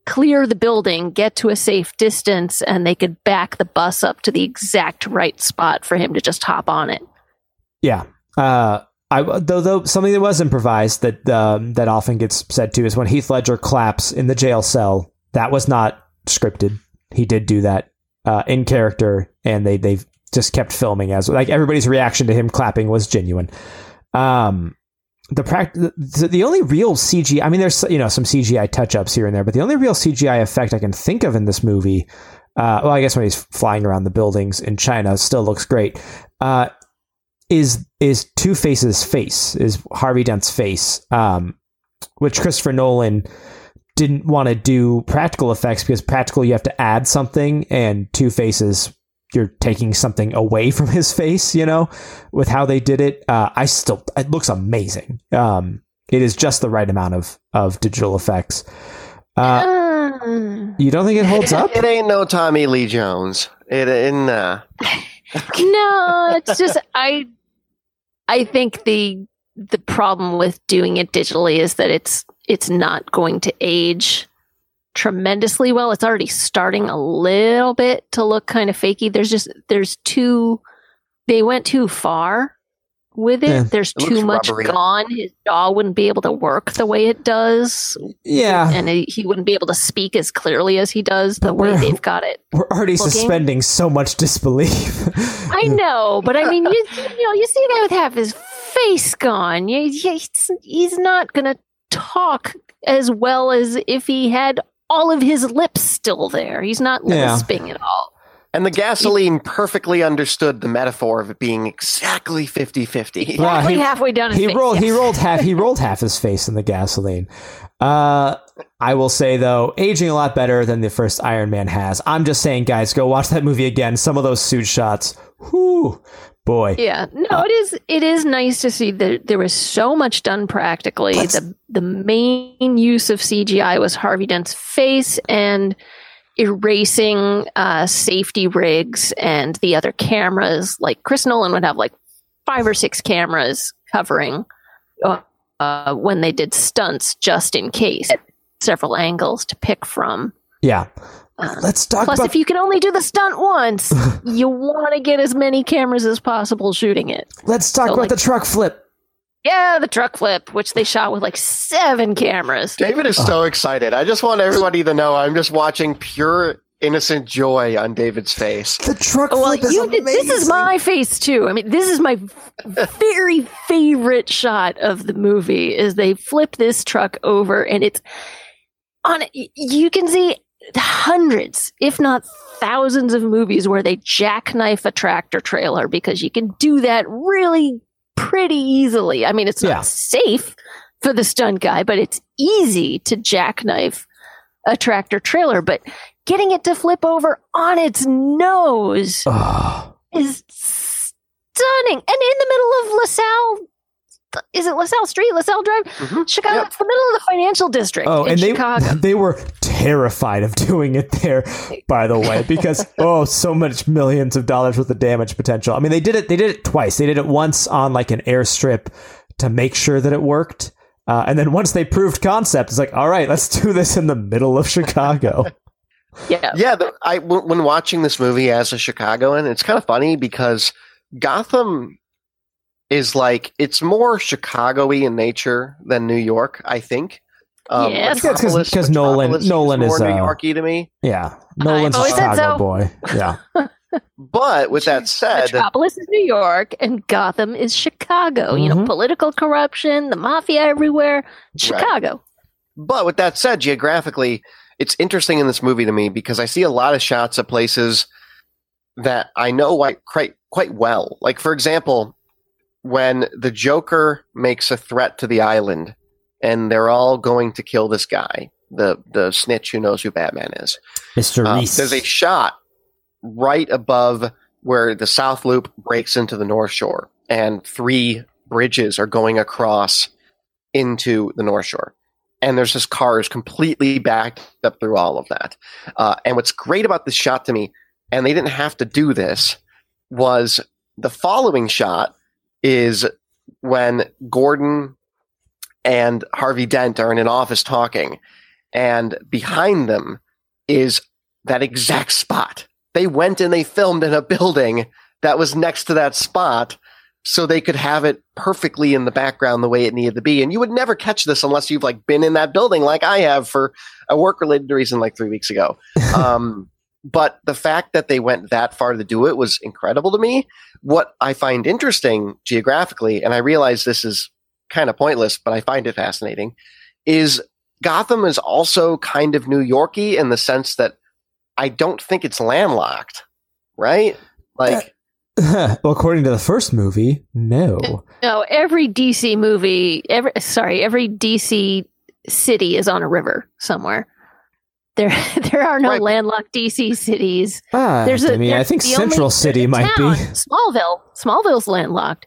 [SPEAKER 3] clear the building, get to a safe distance, and they could back the bus up to the exact right spot for him to just hop on it.
[SPEAKER 2] Yeah. Uh, I though though something that was improvised that um, that often gets said too is when Heath Ledger claps in the jail cell. That was not scripted. He did do that uh, in character, and they they just kept filming as like everybody's reaction to him clapping was genuine. Um, the pract- the, the only real CGI. I mean, there's you know some CGI touch ups here and there, but the only real CGI effect I can think of in this movie. Uh, well, I guess when he's flying around the buildings in China, still looks great. Uh, is is Two Face's face, is Harvey Dent's face, um, which Christopher Nolan didn't want to do practical effects because practical you have to add something, and Two Faces you're taking something away from his face. You know, with how they did it, uh, I still it looks amazing. Um, it is just the right amount of of digital effects. Uh,
[SPEAKER 3] Mm.
[SPEAKER 2] you don't think it holds (laughs) up?
[SPEAKER 1] It ain't no Tommy Lee Jones. It in uh, (laughs)
[SPEAKER 3] no, it's just I I think the the problem with doing it digitally is that it's it's not going to age tremendously well. It's already starting a little bit to look kind of fakey. There's just there's too they went too far with it.
[SPEAKER 2] Yeah.
[SPEAKER 3] There's
[SPEAKER 1] It
[SPEAKER 3] too much
[SPEAKER 1] rubbery.
[SPEAKER 3] gone. His jaw wouldn't be able to work the way it does,
[SPEAKER 2] Yeah,
[SPEAKER 3] and he he wouldn't be able to speak as clearly as he does the
[SPEAKER 2] But
[SPEAKER 3] way
[SPEAKER 2] we're-
[SPEAKER 3] they've got it.
[SPEAKER 2] we're already
[SPEAKER 3] Looking.
[SPEAKER 2] suspending so much disbelief.
[SPEAKER 3] I know, but I mean, you, (laughs) you know, you see a guy with half his face gone. You, you- he's, he's not going to talk as well as if he had all of his lips still there. He's not
[SPEAKER 2] Yeah.
[SPEAKER 3] lisping at all.
[SPEAKER 1] And the gasoline perfectly understood the metaphor of it being exactly 50-50.
[SPEAKER 2] Wow,
[SPEAKER 3] Exactly
[SPEAKER 2] he-
[SPEAKER 3] halfway down his
[SPEAKER 2] he
[SPEAKER 3] face.
[SPEAKER 2] rolled he rolled half he (laughs) rolled half his face in the gasoline uh i will say though aging a lot better than the first iron man has i'm just saying guys go watch that movie again some of those suit shots whoo boy
[SPEAKER 3] Yeah, no, it is. It is nice to see that there was so much done practically. The The main use of CGI was Harvey Dent's face and erasing uh, safety rigs and the other cameras. Like Chris Nolan would have like five or six cameras covering uh, when they did stunts, just in case. Several angles to pick from.
[SPEAKER 2] Yeah.
[SPEAKER 3] Uh,
[SPEAKER 2] Let's talk
[SPEAKER 3] Plus,
[SPEAKER 2] about
[SPEAKER 3] if you can only do the stunt once, (laughs) you want to get as many cameras as possible shooting it.
[SPEAKER 2] let's talk
[SPEAKER 3] so,
[SPEAKER 2] about
[SPEAKER 3] like-
[SPEAKER 2] the truck flip.
[SPEAKER 3] Yeah, the truck flip, which they shot with like seven cameras.
[SPEAKER 1] David is so excited. I just want everybody to know I'm just watching pure innocent joy on David's face.
[SPEAKER 2] The truck
[SPEAKER 3] Well,
[SPEAKER 2] flip is
[SPEAKER 3] you did, this is my face too. I mean, this is my very favorite shot of the movie. Is they flip this truck over, and it's on. You can see hundreds, if not thousands, of movies where they jackknife a tractor trailer because you can do that really pretty easily. I mean, it's not
[SPEAKER 2] Yeah.
[SPEAKER 3] safe for the stunt guy, but it's easy to jackknife a tractor trailer. But getting it to flip over on its nose
[SPEAKER 2] Oh,
[SPEAKER 3] is stunning. And in the middle of LaSalle, is it LaSalle Street, LaSalle Drive?
[SPEAKER 1] Mhm.
[SPEAKER 3] Chicago,
[SPEAKER 1] Yep.
[SPEAKER 3] it's the middle of the financial district
[SPEAKER 2] oh
[SPEAKER 3] in
[SPEAKER 2] and they
[SPEAKER 3] Chicago. (laughs)
[SPEAKER 2] they were terrified of doing it there. By the way, because (laughs) oh, so much millions of dollars worth of damage potential. I mean, they did it. They did it twice. They did it once on like an airstrip to make sure that it worked. Uh, and then once they proved concept, it's like, all right, let's do this in the middle of Chicago. (laughs)
[SPEAKER 3] yeah.
[SPEAKER 1] Yeah, the, I w- when watching this movie as a Chicagoan, it's kind of funny because Gotham is like it's more Chicago-y in nature than New York. I think. Um,
[SPEAKER 3] Yes.
[SPEAKER 2] Yeah, it's 'cause-
[SPEAKER 1] Metropolis-
[SPEAKER 2] 'cause Nolan-
[SPEAKER 1] Metropolis
[SPEAKER 2] Nolan
[SPEAKER 1] more
[SPEAKER 2] is,
[SPEAKER 1] New
[SPEAKER 2] uh,
[SPEAKER 1] Yorky to me.
[SPEAKER 2] Yeah, Nolan's a Chicago
[SPEAKER 3] so.
[SPEAKER 2] boy. Yeah, (laughs)
[SPEAKER 1] But with that (laughs) said,
[SPEAKER 3] Metropolis is New York and Gotham is Chicago. You know,
[SPEAKER 2] Mhm.
[SPEAKER 3] political corruption, the mafia everywhere. Chicago.
[SPEAKER 1] But with that said, geographically, it's interesting in this movie to me because I see a lot of shots of places that I know quite quite, quite well. Like for example, when the Joker makes a threat to the island and they're all going to kill this guy, the the snitch who knows who Batman is.
[SPEAKER 2] Mister
[SPEAKER 1] Um,
[SPEAKER 2] Reese.
[SPEAKER 1] there's a shot right above where the South Loop breaks into the North Shore, and three bridges are going across into the North Shore. And there's this car is completely backed up through all of that. Uh, and what's great about this shot to me, and they didn't have to do this, was the following shot is when Gordon and Harvey Dent are in an office talking, and behind them is that exact spot. They went and they filmed in a building that was next to that spot so they could have it perfectly in the background the way it needed to be. And you would never catch this unless you've like been in that building like I have for a work related reason like three weeks ago. (laughs) um, but the fact that they went that far to do it was incredible to me. What I find interesting geographically, and I realize this is kind of pointless, but I find it fascinating, is Gotham is also kind of New Yorky in the sense that I don't think it's landlocked, right? Like, uh, (laughs)
[SPEAKER 2] well, according to the first movie, no.
[SPEAKER 3] No, every DC movie, every sorry, every DC city is on a river somewhere. There, (laughs) there are no
[SPEAKER 1] Right.
[SPEAKER 3] landlocked DC cities.
[SPEAKER 2] Ah,
[SPEAKER 3] There's a,
[SPEAKER 2] I mean, I think Central
[SPEAKER 3] only-
[SPEAKER 2] City might
[SPEAKER 3] town,
[SPEAKER 2] be.
[SPEAKER 3] Smallville. Smallville's landlocked.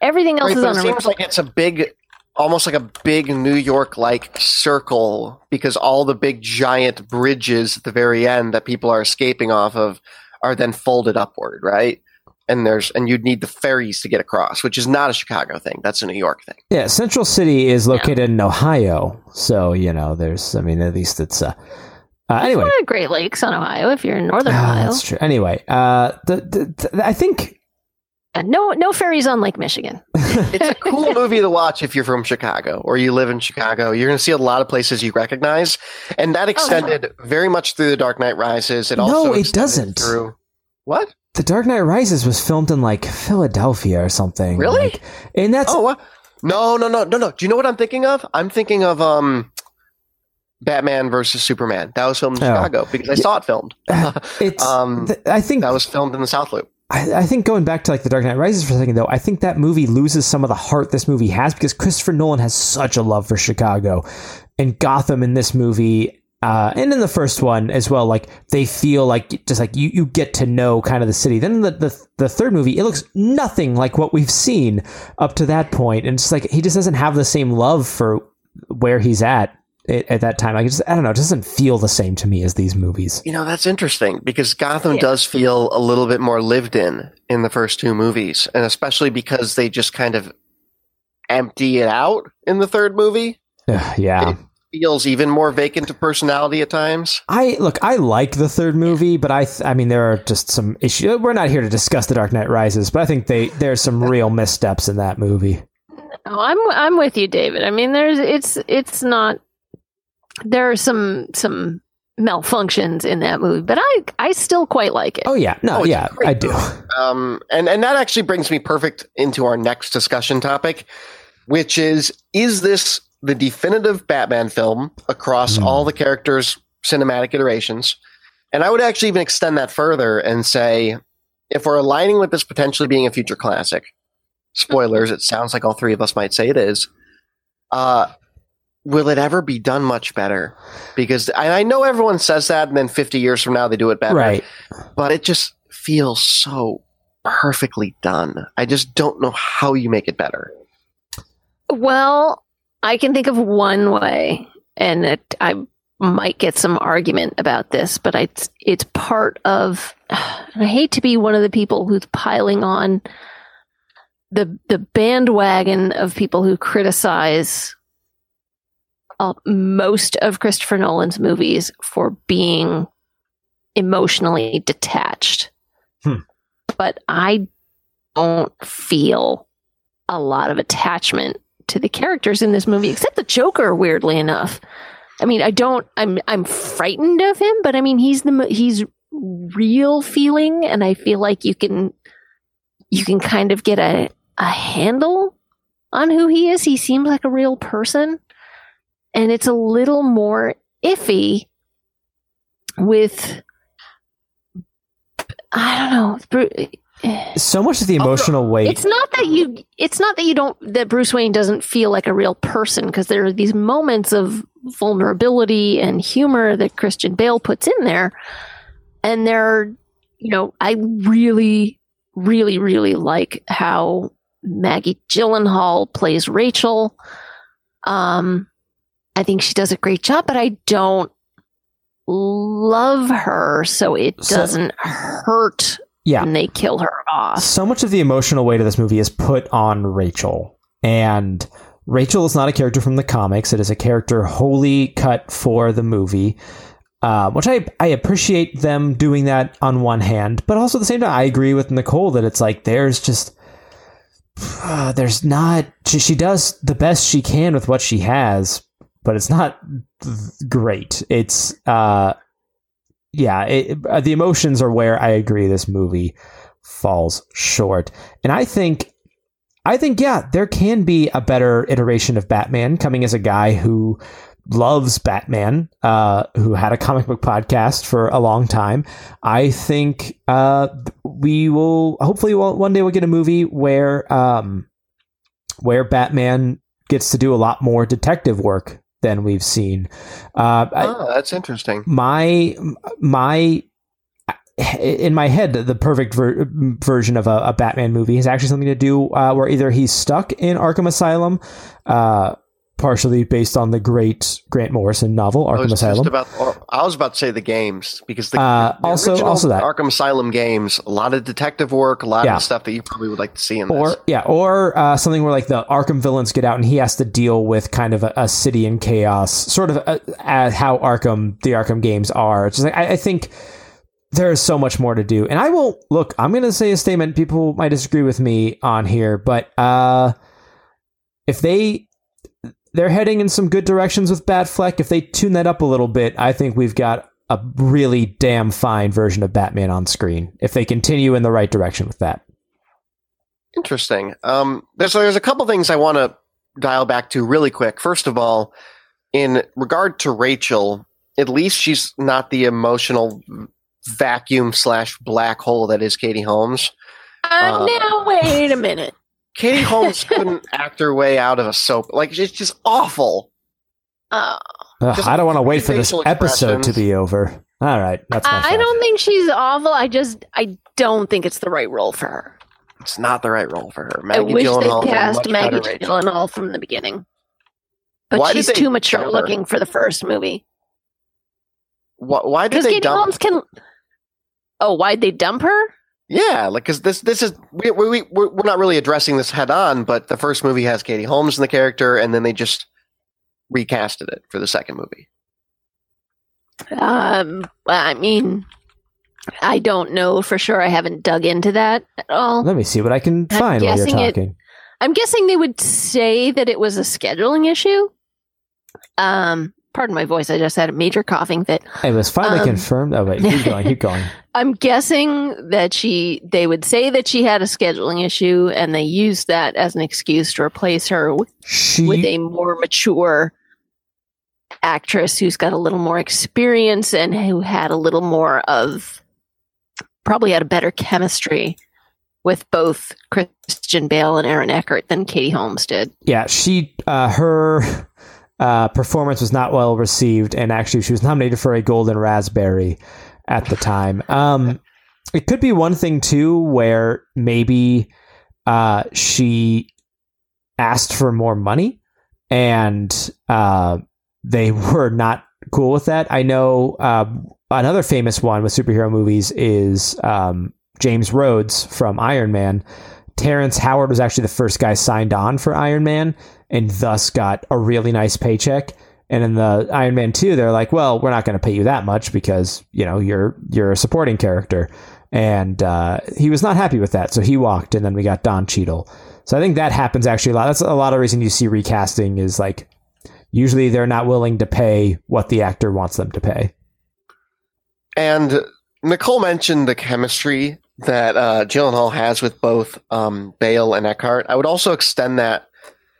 [SPEAKER 3] Everything else
[SPEAKER 1] right,
[SPEAKER 3] is on
[SPEAKER 1] it seems
[SPEAKER 3] river.
[SPEAKER 1] like it's a big, almost like a big New York like circle because all the big giant bridges at the very end that people are escaping off of are then folded upward, right? And there's and you'd need the ferries to get across, which is not a Chicago thing. That's a New York thing.
[SPEAKER 2] Yeah, Central City is located in Ohio, so you know, there's. I mean, at least it's. Uh, uh, anyway,
[SPEAKER 3] one Great Lakes on Ohio. If you're in Northern
[SPEAKER 2] Ah,
[SPEAKER 3] Ohio,
[SPEAKER 2] that's true. Anyway, uh, the, the, the, I think
[SPEAKER 3] And no, no ferries on Lake Michigan. (laughs)
[SPEAKER 1] It's a cool movie to watch if you're from Chicago or you live in Chicago. You're going to see a lot of places you recognize, and that extended very much through The Dark Knight Rises. It
[SPEAKER 2] No,
[SPEAKER 1] also
[SPEAKER 2] it doesn't.
[SPEAKER 1] Through what?
[SPEAKER 2] The Dark Knight Rises was filmed in like Philadelphia or something.
[SPEAKER 1] Really?
[SPEAKER 2] Like, and that's
[SPEAKER 1] Oh, what? No, no, no, no, no. Do you know what I'm thinking of? I'm thinking of um, Batman versus Superman. That was filmed in
[SPEAKER 2] Oh.
[SPEAKER 1] Chicago because I saw it filmed. (laughs)
[SPEAKER 2] it's. (laughs)
[SPEAKER 1] um,
[SPEAKER 2] th- I think
[SPEAKER 1] that was filmed in the South Loop.
[SPEAKER 2] I, I think going back to like the Dark Knight Rises for a second though, I think that movie loses some of the heart this movie has because Christopher Nolan has such a love for Chicago, and Gotham in this movie. Uh, and in the first one as well, like they feel like just like you, you get to know kind of the city. Then the, the the third movie, it looks nothing like what we've seen up to that point, and it's like he just doesn't have the same love for where he's at at, at that time. I just, I don't know, it doesn't feel the same to me as these movies.
[SPEAKER 1] You know, that's interesting because Gotham
[SPEAKER 3] Yeah.
[SPEAKER 1] does feel a little bit more lived in in the first two movies, and especially because they just kind of empty it out in the third movie. (sighs)
[SPEAKER 2] Yeah.
[SPEAKER 1] It feels even more vacant of personality at times.
[SPEAKER 2] I look. I like the third movie, but I. Th- I mean, there are just some issues. We're not here to discuss the Dark Knight Rises, but I think they there's some (laughs) real missteps in that movie.
[SPEAKER 3] Oh, I'm I'm with you, David. I mean, there's it's it's not. There are some some malfunctions in that movie, but I I still quite like it.
[SPEAKER 2] Oh yeah, no,
[SPEAKER 1] Oh,
[SPEAKER 2] yeah. I do.
[SPEAKER 1] Um, and and that actually brings me perfect into our next discussion topic, which is: is this the definitive Batman film across
[SPEAKER 2] Hmm.
[SPEAKER 1] all the characters' cinematic iterations? And I would actually even extend that further and say, if we're aligning with this potentially being a future classic, spoilers, it sounds like all three of us might say it is. Uh, will it ever be done much better? Because I, I know everyone says that, and then 50 years from now they do it better
[SPEAKER 2] Right.
[SPEAKER 1] but it just feels so perfectly done. I just don't know how you make it better.
[SPEAKER 3] Well, I can think of one way, and it, I might get some argument about this, but it's it's part of. (sighs) I hate to be one of the people who's piling on the the bandwagon of people who criticize uh, most of Christopher Nolan's movies for being emotionally detached.
[SPEAKER 2] Hmm.
[SPEAKER 3] But I don't feel a lot of attachment to the characters in this movie, except the Joker. Weirdly enough, I mean, I don't. I'm I'm frightened of him, but I mean, he's the mo- he's real feeling, and I feel like you can you can kind of get a a handle on who he is. He seems like a real person, and it's a little more iffy with. I don't know.
[SPEAKER 2] So much of the emotional weight.
[SPEAKER 3] it's not that you it's not that you don't that Bruce Wayne doesn't feel like a real person because there are these moments of vulnerability and humor that Christian Bale puts in there and there you know I really really really like how Maggie Gyllenhaal plays Rachel um I think she does a great job but I don't love her so it
[SPEAKER 2] So-
[SPEAKER 3] doesn't hurt
[SPEAKER 2] yeah.
[SPEAKER 3] when they kill her off
[SPEAKER 2] so much of the emotional weight of this movie is put on Rachel. And Rachel is not a character from the comics. It is a character wholly cut for the movie. Uh, which I, I appreciate them doing that on one hand, but also at the same time, I agree with Nicole that it's like there's just uh, (sighs) there's not she, she does the best she can with what she has, but it's not great. It's uh, yeah, it, uh, the emotions are where I agree this movie falls short. And I think I think yeah, there can be a better iteration of Batman coming as a guy who loves Batman, uh, who had a comic book podcast for a long time. I think uh, we will hopefully we'll, one day we'll get a movie where um, where Batman gets to do a lot more detective work than we've seen. Uh, I-
[SPEAKER 1] Oh, that's interesting.
[SPEAKER 2] my my in my head the perfect ver- version of a, a batman movie is actually something to do uh, where either he's stuck in arkham asylum uh, partially based on the great grant morrison novel
[SPEAKER 1] I
[SPEAKER 2] arkham
[SPEAKER 1] just
[SPEAKER 2] asylum
[SPEAKER 1] about. I was about to say the games because the,
[SPEAKER 2] Uh,
[SPEAKER 1] the
[SPEAKER 2] also- also that.
[SPEAKER 1] Arkham Asylum games, a lot of detective work, a lot
[SPEAKER 2] Yeah.
[SPEAKER 1] of stuff that you probably would like to see in
[SPEAKER 2] or
[SPEAKER 1] this.
[SPEAKER 2] yeah or uh, something where like the arkham villains get out and he has to deal with kind of a, a city in chaos sort of uh uh how arkham the arkham games are it's just like I, I think there's so much more to do and i will look i'm gonna say a statement people might disagree with me on here but uh if they they're heading in some good directions with batfleck if they tune that up a little bit i think we've got a really damn fine version of batman on screen if they continue in the right direction with that
[SPEAKER 1] Interesting. Um, there's there's a couple things I want to dial back to really quick. First of all, in regard to Rachel, at least she's not the emotional vacuum slash black hole that is Katie Holmes.
[SPEAKER 3] Uh,
[SPEAKER 1] Uh,
[SPEAKER 3] now wait a minute.
[SPEAKER 1] Katie Holmes (laughs) couldn't act her way out of a soap. Like it's just awful.
[SPEAKER 3] Uh,
[SPEAKER 2] Ugh,
[SPEAKER 1] Just
[SPEAKER 2] I don't want to wait for this episode to be over. All right, that's my
[SPEAKER 3] I
[SPEAKER 2] fault.
[SPEAKER 3] don't think she's awful. I just I don't think it's the right role for her.
[SPEAKER 1] It's not the right role for her.
[SPEAKER 3] I
[SPEAKER 1] Maggie
[SPEAKER 3] wish
[SPEAKER 1] Gyllenhaal
[SPEAKER 3] they cast
[SPEAKER 1] much
[SPEAKER 3] Maggie
[SPEAKER 1] better
[SPEAKER 3] Gyllenhaal from the beginning. But
[SPEAKER 1] Why
[SPEAKER 3] she's too mature
[SPEAKER 1] dump
[SPEAKER 3] looking for the first movie.
[SPEAKER 1] Why, why did they
[SPEAKER 3] Katie
[SPEAKER 1] dump?
[SPEAKER 3] Holmes can. Oh, why'd they dump her?
[SPEAKER 1] Yeah, like because this this is we we we're, we're not really addressing this head on, but the first movie has Katie Holmes in the character, and then they just recasted it for the second movie.
[SPEAKER 3] Um, well, I mean, I don't know for sure. I haven't dug into that at all.
[SPEAKER 2] Let me see what I can
[SPEAKER 3] I'm
[SPEAKER 2] find while you're
[SPEAKER 3] guessing it-
[SPEAKER 2] talking.
[SPEAKER 3] I'm guessing they would say that it was a scheduling issue. Um, pardon my voice. I just had a major coughing fit.
[SPEAKER 2] It was finally
[SPEAKER 3] Um,
[SPEAKER 2] confirmed. Oh wait, keep going, keep going. (laughs)
[SPEAKER 3] I'm guessing that she they would say that she had a scheduling issue and they used that as an excuse to replace her w-
[SPEAKER 2] She
[SPEAKER 3] with a more mature actress who's got a little more experience and who had a little more of probably had a better chemistry with both Christian Bale and Aaron Eckhart than Katie Holmes did.
[SPEAKER 2] yeah, she uh, her uh, performance was not well received, and actually, she was nominated for a Golden Raspberry at the time. Um, it could be one thing too, where maybe uh, she asked for more money, and uh, they (laughs) were not cool with that. I know uh, another famous one with superhero movies is um, James Rhodes from Iron Man. Terrence Howard was actually the first guy signed on for Iron Man and thus got a really nice paycheck. And in the Iron Man 2, they're like, well, we're not going to pay you that much because, you know, you're you're a supporting character. And uh, he was not happy with that. So he walked and then we got Don Cheadle. So I think that happens actually a lot. That's a lot of reason you see recasting is like usually they're not willing to pay what the actor wants them to pay.
[SPEAKER 1] And Nicole mentioned the chemistry that uh, Gyllenhaal has with both um, Bale and Eckhart. I would also extend that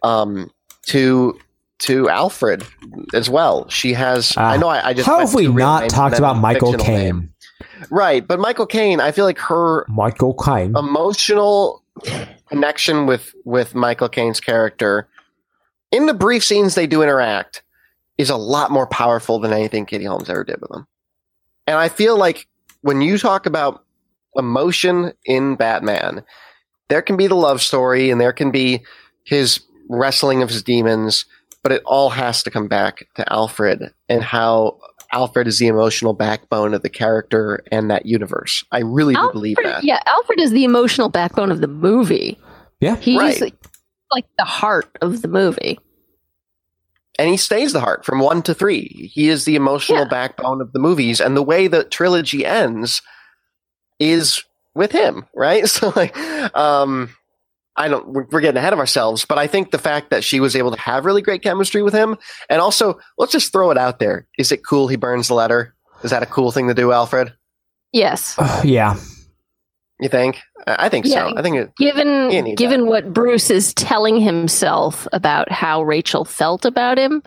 [SPEAKER 1] um, to to Alfred as well. She has.
[SPEAKER 2] Ah.
[SPEAKER 1] I know. I, I just
[SPEAKER 2] How have we not talked about Michael Caine?
[SPEAKER 1] Right, but Michael Caine. I feel like her
[SPEAKER 2] Michael Caine.
[SPEAKER 1] emotional connection with with Michael Caine's character in the brief scenes they do interact is a lot more powerful than anything Katie Holmes ever did with him. And I feel like when you talk about emotion in Batman, there can be the love story and there can be his wrestling of his demons, but it all has to come back to Alfred and how Alfred is the emotional backbone of the character and that universe. I really do believe that.
[SPEAKER 3] Yeah, Alfred is the emotional backbone of the movie.
[SPEAKER 2] Yeah.
[SPEAKER 3] He's
[SPEAKER 1] Right.
[SPEAKER 3] like, like the heart of the movie.
[SPEAKER 1] And he stays the heart from one to three. He is the emotional
[SPEAKER 3] Yeah.
[SPEAKER 1] backbone of the movies, and the way the trilogy ends is with him, right? (laughs) So, like, um, I don't. We're, we're getting ahead of ourselves, but I think the fact that she was able to have really great chemistry with him, and also, let's just throw it out there: is it cool he burns the letter? Is that a cool thing to do, Alfred?
[SPEAKER 3] Yes.
[SPEAKER 2] yeah.
[SPEAKER 1] You think? I think
[SPEAKER 3] Yeah.
[SPEAKER 1] so. I think it.
[SPEAKER 3] Given given what Bruce is telling himself about how Rachel felt about him,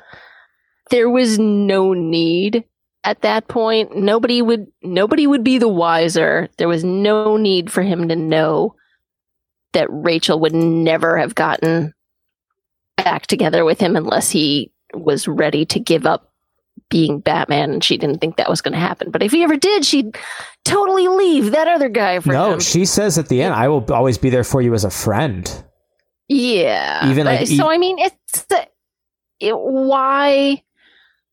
[SPEAKER 3] there was no need at that point. Nobody would nobody would be the wiser. There was no need for him to know that Rachel would never have gotten back together with him unless he was ready to give up being Batman and she didn't think that was going to happen. But if he ever did, she'd totally leave that other guy for
[SPEAKER 2] No,
[SPEAKER 3] him.
[SPEAKER 2] she says at the end, I will always be there for you as a friend.
[SPEAKER 3] Yeah.
[SPEAKER 2] Even, like,
[SPEAKER 3] so
[SPEAKER 2] e-
[SPEAKER 3] I mean, it's the it, why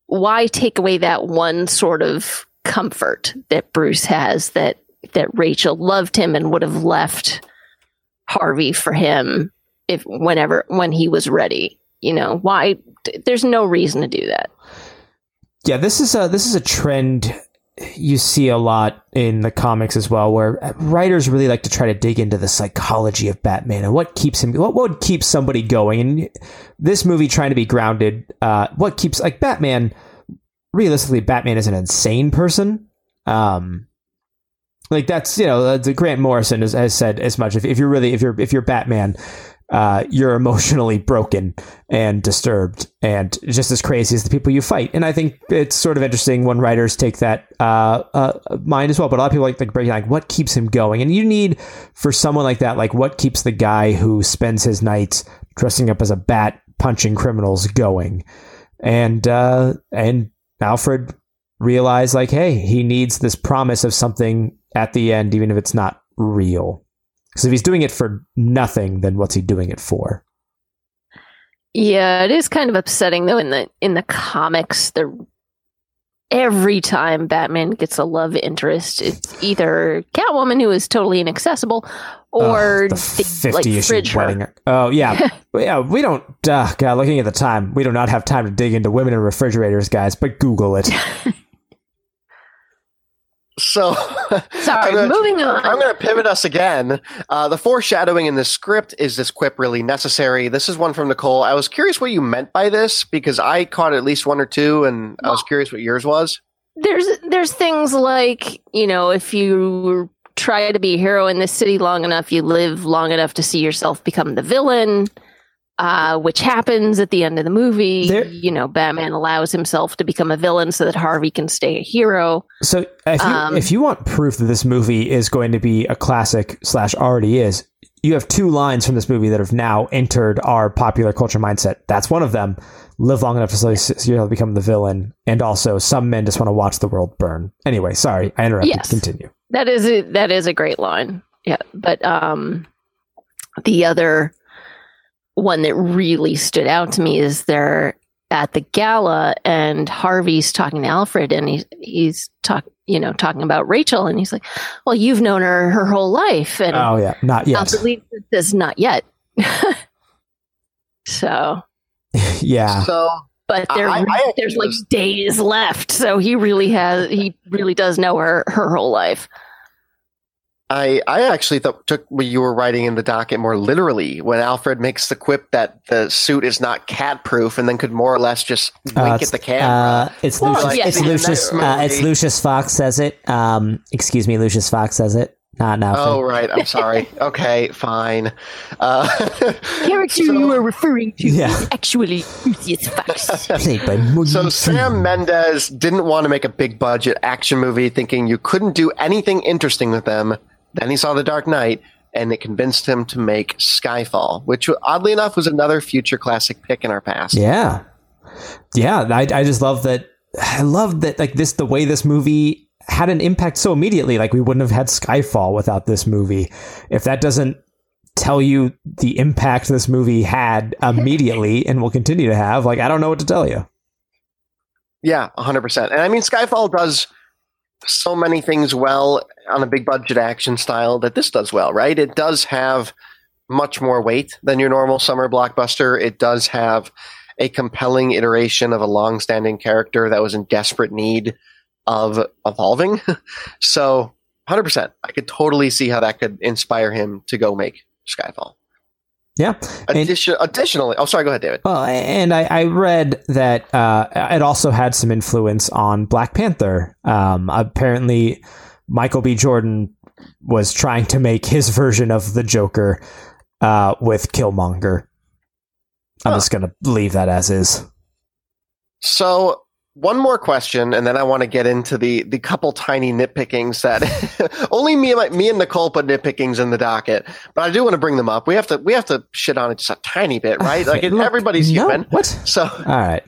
[SPEAKER 3] why take away that one sort of comfort that Bruce has that that Rachel loved him and would have left Harvey for him if whenever when he was ready. You know why? There's no reason to do that.
[SPEAKER 2] Yeah, this is a this is a trend you see a lot in the comics as well, where writers really like to try to dig into the psychology of Batman and what keeps him, what would keep somebody going. And this movie trying to be grounded, uh, what keeps like Batman. Realistically, Batman is an insane person. Um, like that's you know, Grant Morrison has, has said as much. If, if you're really if you're if you're Batman, uh, you're emotionally broken and disturbed and just as crazy as the people you fight. And I think it's sort of interesting when writers take that uh, uh, mind as well. But a lot of people like, like like what keeps him going. And you need for someone like that, like what keeps the guy who spends his nights dressing up as a bat punching criminals going. And uh, and Alfred realized like, hey, he needs this promise of something at the end, even if it's not real. Because if he's doing it for nothing, then what's he doing it for?
[SPEAKER 3] Yeah, it is kind of upsetting though. In the in the comics, the every time Batman gets a love interest, it's either Catwoman who is totally inaccessible or
[SPEAKER 2] Ugh, the
[SPEAKER 3] they,
[SPEAKER 2] fifty
[SPEAKER 3] like
[SPEAKER 2] issue
[SPEAKER 3] fridge her.
[SPEAKER 2] Oh yeah, (laughs) yeah. We don't. Uh, God, looking at the time, we do not have time to dig into women in refrigerators, guys. But Google it. (laughs)
[SPEAKER 1] So, (laughs)
[SPEAKER 3] Sorry,
[SPEAKER 1] I'm gonna-
[SPEAKER 3] moving on.
[SPEAKER 1] I'm going to pivot us again. Uh, the foreshadowing in this script is this quip really necessary? This is one from Nicole. I was curious what you meant by this because I caught at least one or two, and I was curious what yours was.
[SPEAKER 3] there's there's things like you know if you try to be a hero in this city long enough you live long enough to see yourself become the villain uh, which happens at the end of the movie
[SPEAKER 2] There-
[SPEAKER 3] you know batman allows himself to become a villain so that harvey can stay a hero
[SPEAKER 2] So if you
[SPEAKER 3] Um,
[SPEAKER 2] if you want proof that this movie is going to be a classic slash already is, you have two lines from this movie that have now entered our popular culture mindset. That's one of them. Live long enough to see yourself become the villain, and also some men just want to watch the world burn. Anyway, sorry, I interrupted.
[SPEAKER 3] Yes.
[SPEAKER 2] Continue.
[SPEAKER 3] that is a, that is a great line yeah but um the other one that really stood out to me is they're at the gala and Harvey's talking to Alfred and he's he's talk you know talking about Rachel and he's like, "Well, you've known her her whole life." And
[SPEAKER 2] Oh yeah, not yet.
[SPEAKER 3] Alfred Lee says, "Not yet." (laughs) so, (laughs)
[SPEAKER 2] yeah.
[SPEAKER 1] So,
[SPEAKER 3] but there
[SPEAKER 1] I- I
[SPEAKER 3] there's
[SPEAKER 1] actually
[SPEAKER 3] like
[SPEAKER 1] was-
[SPEAKER 3] days left, so he really has he really does know her her whole life.
[SPEAKER 1] I I actually thought took what you were writing in the docket more literally when Alfred makes the quip that the suit is not cat proof and then could more or less just wink
[SPEAKER 2] Uh,
[SPEAKER 1] at the camera.
[SPEAKER 4] Uh, it's
[SPEAKER 3] Well,
[SPEAKER 4] Lucius.
[SPEAKER 3] yes,
[SPEAKER 4] it's Lucius. Uh, it's Lucius Fox says it. Um, excuse me, Lucius Fox says it. Not now.
[SPEAKER 1] oh right, I'm sorry. (laughs) okay, fine. Uh, (laughs)
[SPEAKER 3] Character
[SPEAKER 1] so-
[SPEAKER 3] you are referring to
[SPEAKER 2] Yeah.
[SPEAKER 3] is actually Lucius Fox. (laughs)
[SPEAKER 4] Played by Morgan
[SPEAKER 1] So Sam Mendes didn't want to make a big budget action movie, thinking you couldn't do anything interesting with them. Then he saw The Dark Knight, and it convinced him to make Skyfall, which oddly enough was another future classic pick in our past.
[SPEAKER 2] Yeah. Yeah, I, I just love that. I love that, like, this, the way this movie had an impact so immediately. Like, we wouldn't have had Skyfall without this movie. If that doesn't tell you the impact this movie had immediately (laughs) and will continue to have, like, I don't know what to tell you.
[SPEAKER 1] Yeah, 100%. And I mean, Skyfall does so many things well on a big budget action style that this does well, right? It does have much more weight than your normal summer blockbuster. It does have a compelling iteration of a long-standing character that was in desperate need of evolving. (laughs) so, 100%. I could totally see how that could inspire him to go make Skyfall.
[SPEAKER 2] Yeah. And-
[SPEAKER 1] Addition, additionally, oh, sorry, go ahead, David.
[SPEAKER 2] Well, and I, I read that uh, it also had some influence on Black Panther. Um, apparently, Michael B. Jordan was trying to make his version of the Joker uh, with Killmonger. I'm
[SPEAKER 1] Huh.
[SPEAKER 2] just going to leave that as is.
[SPEAKER 1] So one more question, and then I want to get into the the couple tiny nitpickings that (laughs) only me and my, me and Nicole put nitpickings in the docket, but I do want to bring them up. We have to we have to shit on it just a tiny bit, (laughs) right? Like
[SPEAKER 2] look,
[SPEAKER 1] everybody's
[SPEAKER 2] no,
[SPEAKER 1] human.
[SPEAKER 2] What?
[SPEAKER 1] So
[SPEAKER 2] All right.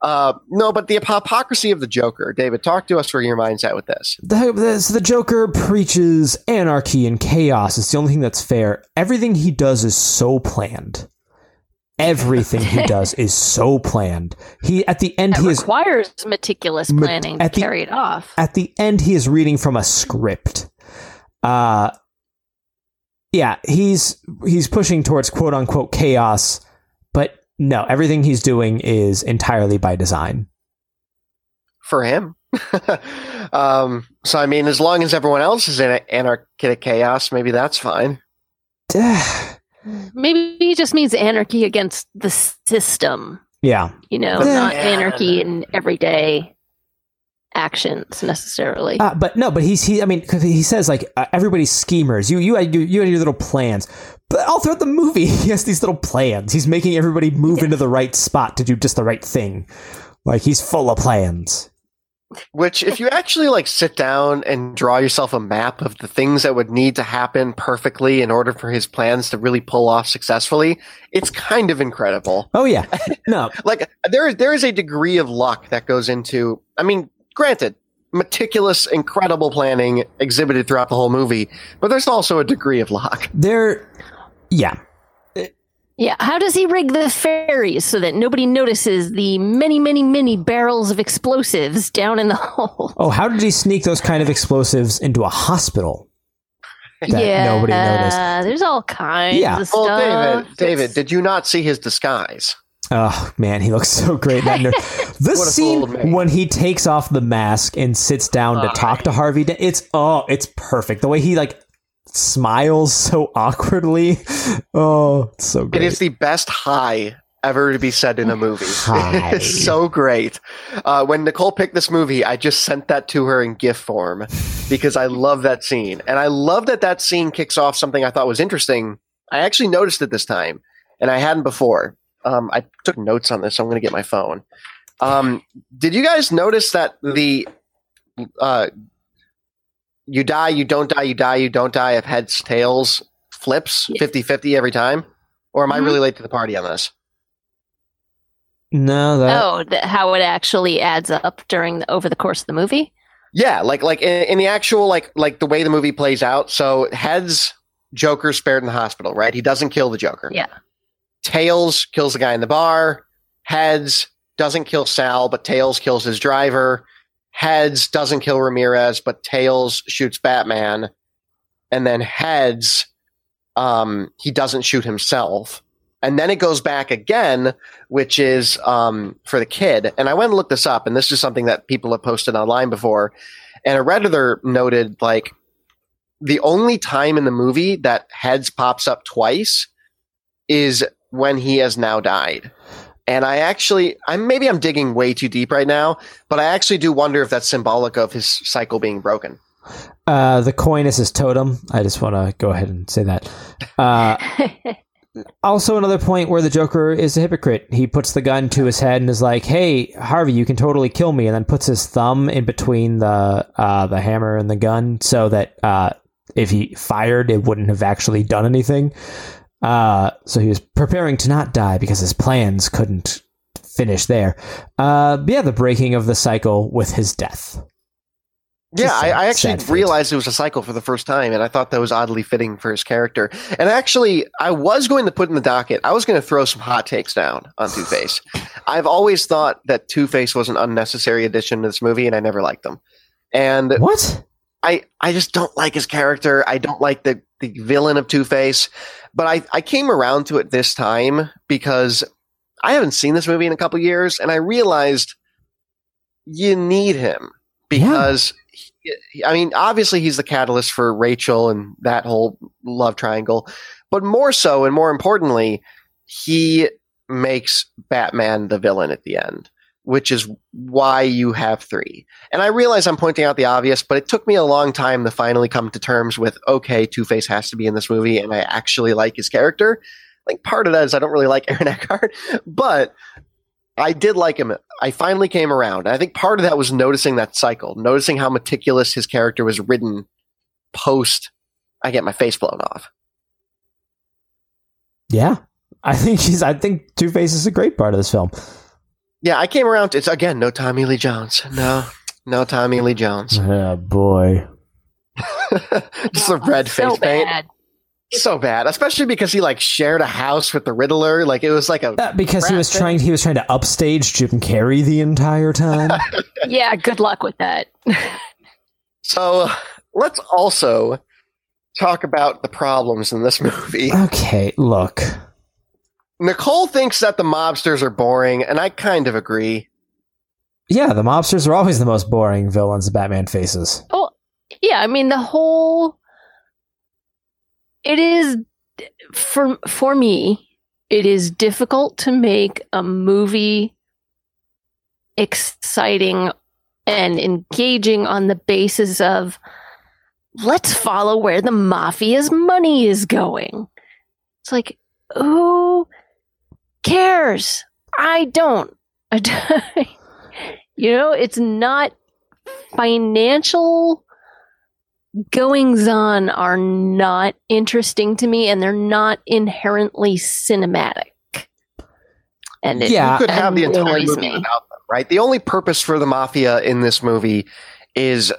[SPEAKER 1] uh, no, but the hypocrisy of the Joker, David, talk to us where your mind's at with this.
[SPEAKER 2] The, the, so the Joker preaches anarchy and chaos. It's the only thing that's fair. Everything he does is so planned. Everything he (laughs) does is so planned. He at the end
[SPEAKER 3] It
[SPEAKER 2] he is
[SPEAKER 3] requires meticulous planning
[SPEAKER 2] at
[SPEAKER 3] to
[SPEAKER 2] the-
[SPEAKER 3] carry it off.
[SPEAKER 2] at the end he is reading from a script uh yeah he's he's pushing towards quote unquote chaos but no everything he's doing is entirely by design
[SPEAKER 1] For him, (laughs) um, so I mean, as long as everyone else is in anarchic chaos, maybe that's fine. (sighs)
[SPEAKER 3] Maybe he just means anarchy against the system,
[SPEAKER 2] yeah.
[SPEAKER 3] You know,
[SPEAKER 2] Yeah.
[SPEAKER 3] not anarchy in everyday actions necessarily.
[SPEAKER 2] uh, but no but he's he i mean 'cause he says like uh, everybody's schemers. You you had you, you had your little plans. But all throughout the movie (laughs) he has these little plans. He's making everybody move into the right spot to do just the right thing. Like he's full of plans
[SPEAKER 1] Which, if you actually like sit down and draw yourself a map of the things that would need to happen perfectly in order for his plans to really pull off successfully, it's kind of incredible.
[SPEAKER 2] oh yeah (laughs) no
[SPEAKER 1] Like there, there is a degree of luck that goes into. I mean, granted, meticulous, incredible planning exhibited throughout the whole movie, but there's also a degree of luck.
[SPEAKER 2] There, yeah.
[SPEAKER 3] Yeah, how does he rig the ferries so that nobody notices the many, many, many barrels of explosives down in the (laughs) hole?
[SPEAKER 2] Oh, how did he sneak those kind of explosives into a hospital? That
[SPEAKER 3] yeah,
[SPEAKER 2] nobody noticed.
[SPEAKER 3] there's all kinds
[SPEAKER 2] Yeah.
[SPEAKER 3] of
[SPEAKER 1] Well,
[SPEAKER 3] stuff.
[SPEAKER 1] David, David, did you not see his disguise?
[SPEAKER 2] Oh man, he looks so great. in That ner- (laughs) the scene when he takes off the mask and sits down to talk to Harvey, it's oh, it's perfect. The way he like smiles (laughs) so awkwardly. Oh, it's so
[SPEAKER 1] It
[SPEAKER 2] great.
[SPEAKER 1] is the best hi ever to be said in a movie. (laughs)
[SPEAKER 2] Hi.
[SPEAKER 1] it's so great. Uh, when Nicole picked this movie, I just sent that to her in GIF form because I love that scene. And I love that that scene kicks off something I thought was interesting. I actually noticed it this time, and I hadn't before. Um, I took notes on this, so I'm going to get my phone. Um, did you guys notice that the uh, you die, you don't die, you die, you don't die of heads, tails flips
[SPEAKER 3] Yeah.
[SPEAKER 1] 50 50 every time? Or am I
[SPEAKER 3] Mhm.
[SPEAKER 1] really late to the party on this?
[SPEAKER 2] no, that
[SPEAKER 3] oh, th- how it actually adds up during the, over the course of the movie?
[SPEAKER 1] Yeah, like like in, in the actual like like the way the movie plays out. So heads, Joker spared in the hospital, right? He doesn't kill the Joker.
[SPEAKER 3] Yeah.
[SPEAKER 1] Tails kills the guy in the bar. Heads doesn't kill Sal, but Tails kills his driver. Heads doesn't kill Ramirez, but Tails shoots Batman. And then Heads, um, he doesn't shoot himself. And then it goes back again, which is um, for the kid. And I went and looked this up, and this is something that people have posted online before. And a redditor noted like the only time in the movie that Heads pops up twice is when he has now died. And I actually, I'm maybe I'm digging way too deep right now, but I actually do wonder if that's symbolic of his cycle being broken.
[SPEAKER 2] uh, the coin is his totem. I just want to go ahead and say that. Uh, (laughs) also, another point where the Joker is a hypocrite. He puts the gun to his head and is like, "Hey, Harvey, you can totally kill me," and then puts his thumb in between the uh, the hammer and the gun, so that uh, if he fired, it wouldn't have actually done anything. Uh, so he was preparing to not die because his plans couldn't finish there. Uh, yeah, the breaking of the cycle with his death.
[SPEAKER 1] Yeah,
[SPEAKER 2] Just
[SPEAKER 1] I, I actually realized it was a cycle for the first time, and I thought that was oddly fitting for his character. And actually, I was going to put in the docket, I was going to throw some hot takes down on Two Face. (laughs) I've always thought that Two Face was an unnecessary addition to this movie, and I never liked him. And
[SPEAKER 2] What?
[SPEAKER 1] I, I just don't like his character. I don't like the, the villain of Two Face. But I, I came around to it this time because I haven't seen this movie in a couple years, and I realized you need him because he- I mean, obviously he's the catalyst for Rachel and that whole love triangle, but more so and more importantly, he makes Batman the villain at the end, which is why you have three. And I realize I'm pointing out the obvious, but it took me a long time to finally come to terms with okay, Two Face has to be in this movie, and I actually like his character. Like part of that is I don't really like (laughs) Aaron Eckhart, but I did like him. I finally came around. And I think part of that was noticing that cycle, noticing how meticulous his character was written post I get my face blown off.
[SPEAKER 2] Yeah. I think she's I think Two Face is a great part of this film.
[SPEAKER 1] Yeah, I came around. To, it's again no Tommy Lee Jones. No, no Tommy Lee Jones. (laughs)
[SPEAKER 2] Oh boy. (laughs)
[SPEAKER 1] Just a red
[SPEAKER 3] so
[SPEAKER 1] face paint.
[SPEAKER 3] bad.
[SPEAKER 1] So bad, especially because he like shared a house with the Riddler. Like it was like a
[SPEAKER 2] Uh, because he was
[SPEAKER 1] Crap.
[SPEAKER 2] trying he was trying to upstage Jim Carrey the entire time. (laughs)
[SPEAKER 3] Yeah, good luck with that.
[SPEAKER 1] So let's also talk about the problems in this movie.
[SPEAKER 2] okay, look.
[SPEAKER 1] Nicole thinks that the mobsters are boring, and I kind of agree.
[SPEAKER 2] Yeah, the mobsters are always the most boring villains Batman faces.
[SPEAKER 3] Oh, yeah. I mean, the whole. It is for for me. It is difficult to make a movie exciting and engaging on the basis of let's follow where the mafia's money is going. It's like who cares? I don't. I (laughs) don't. you know, it's not financial goings on are not interesting to me and they're not inherently cinematic. And it
[SPEAKER 2] Yeah,
[SPEAKER 1] you could have the entire movie
[SPEAKER 3] me.
[SPEAKER 1] without them, right? The only purpose for the mafia in this movie is,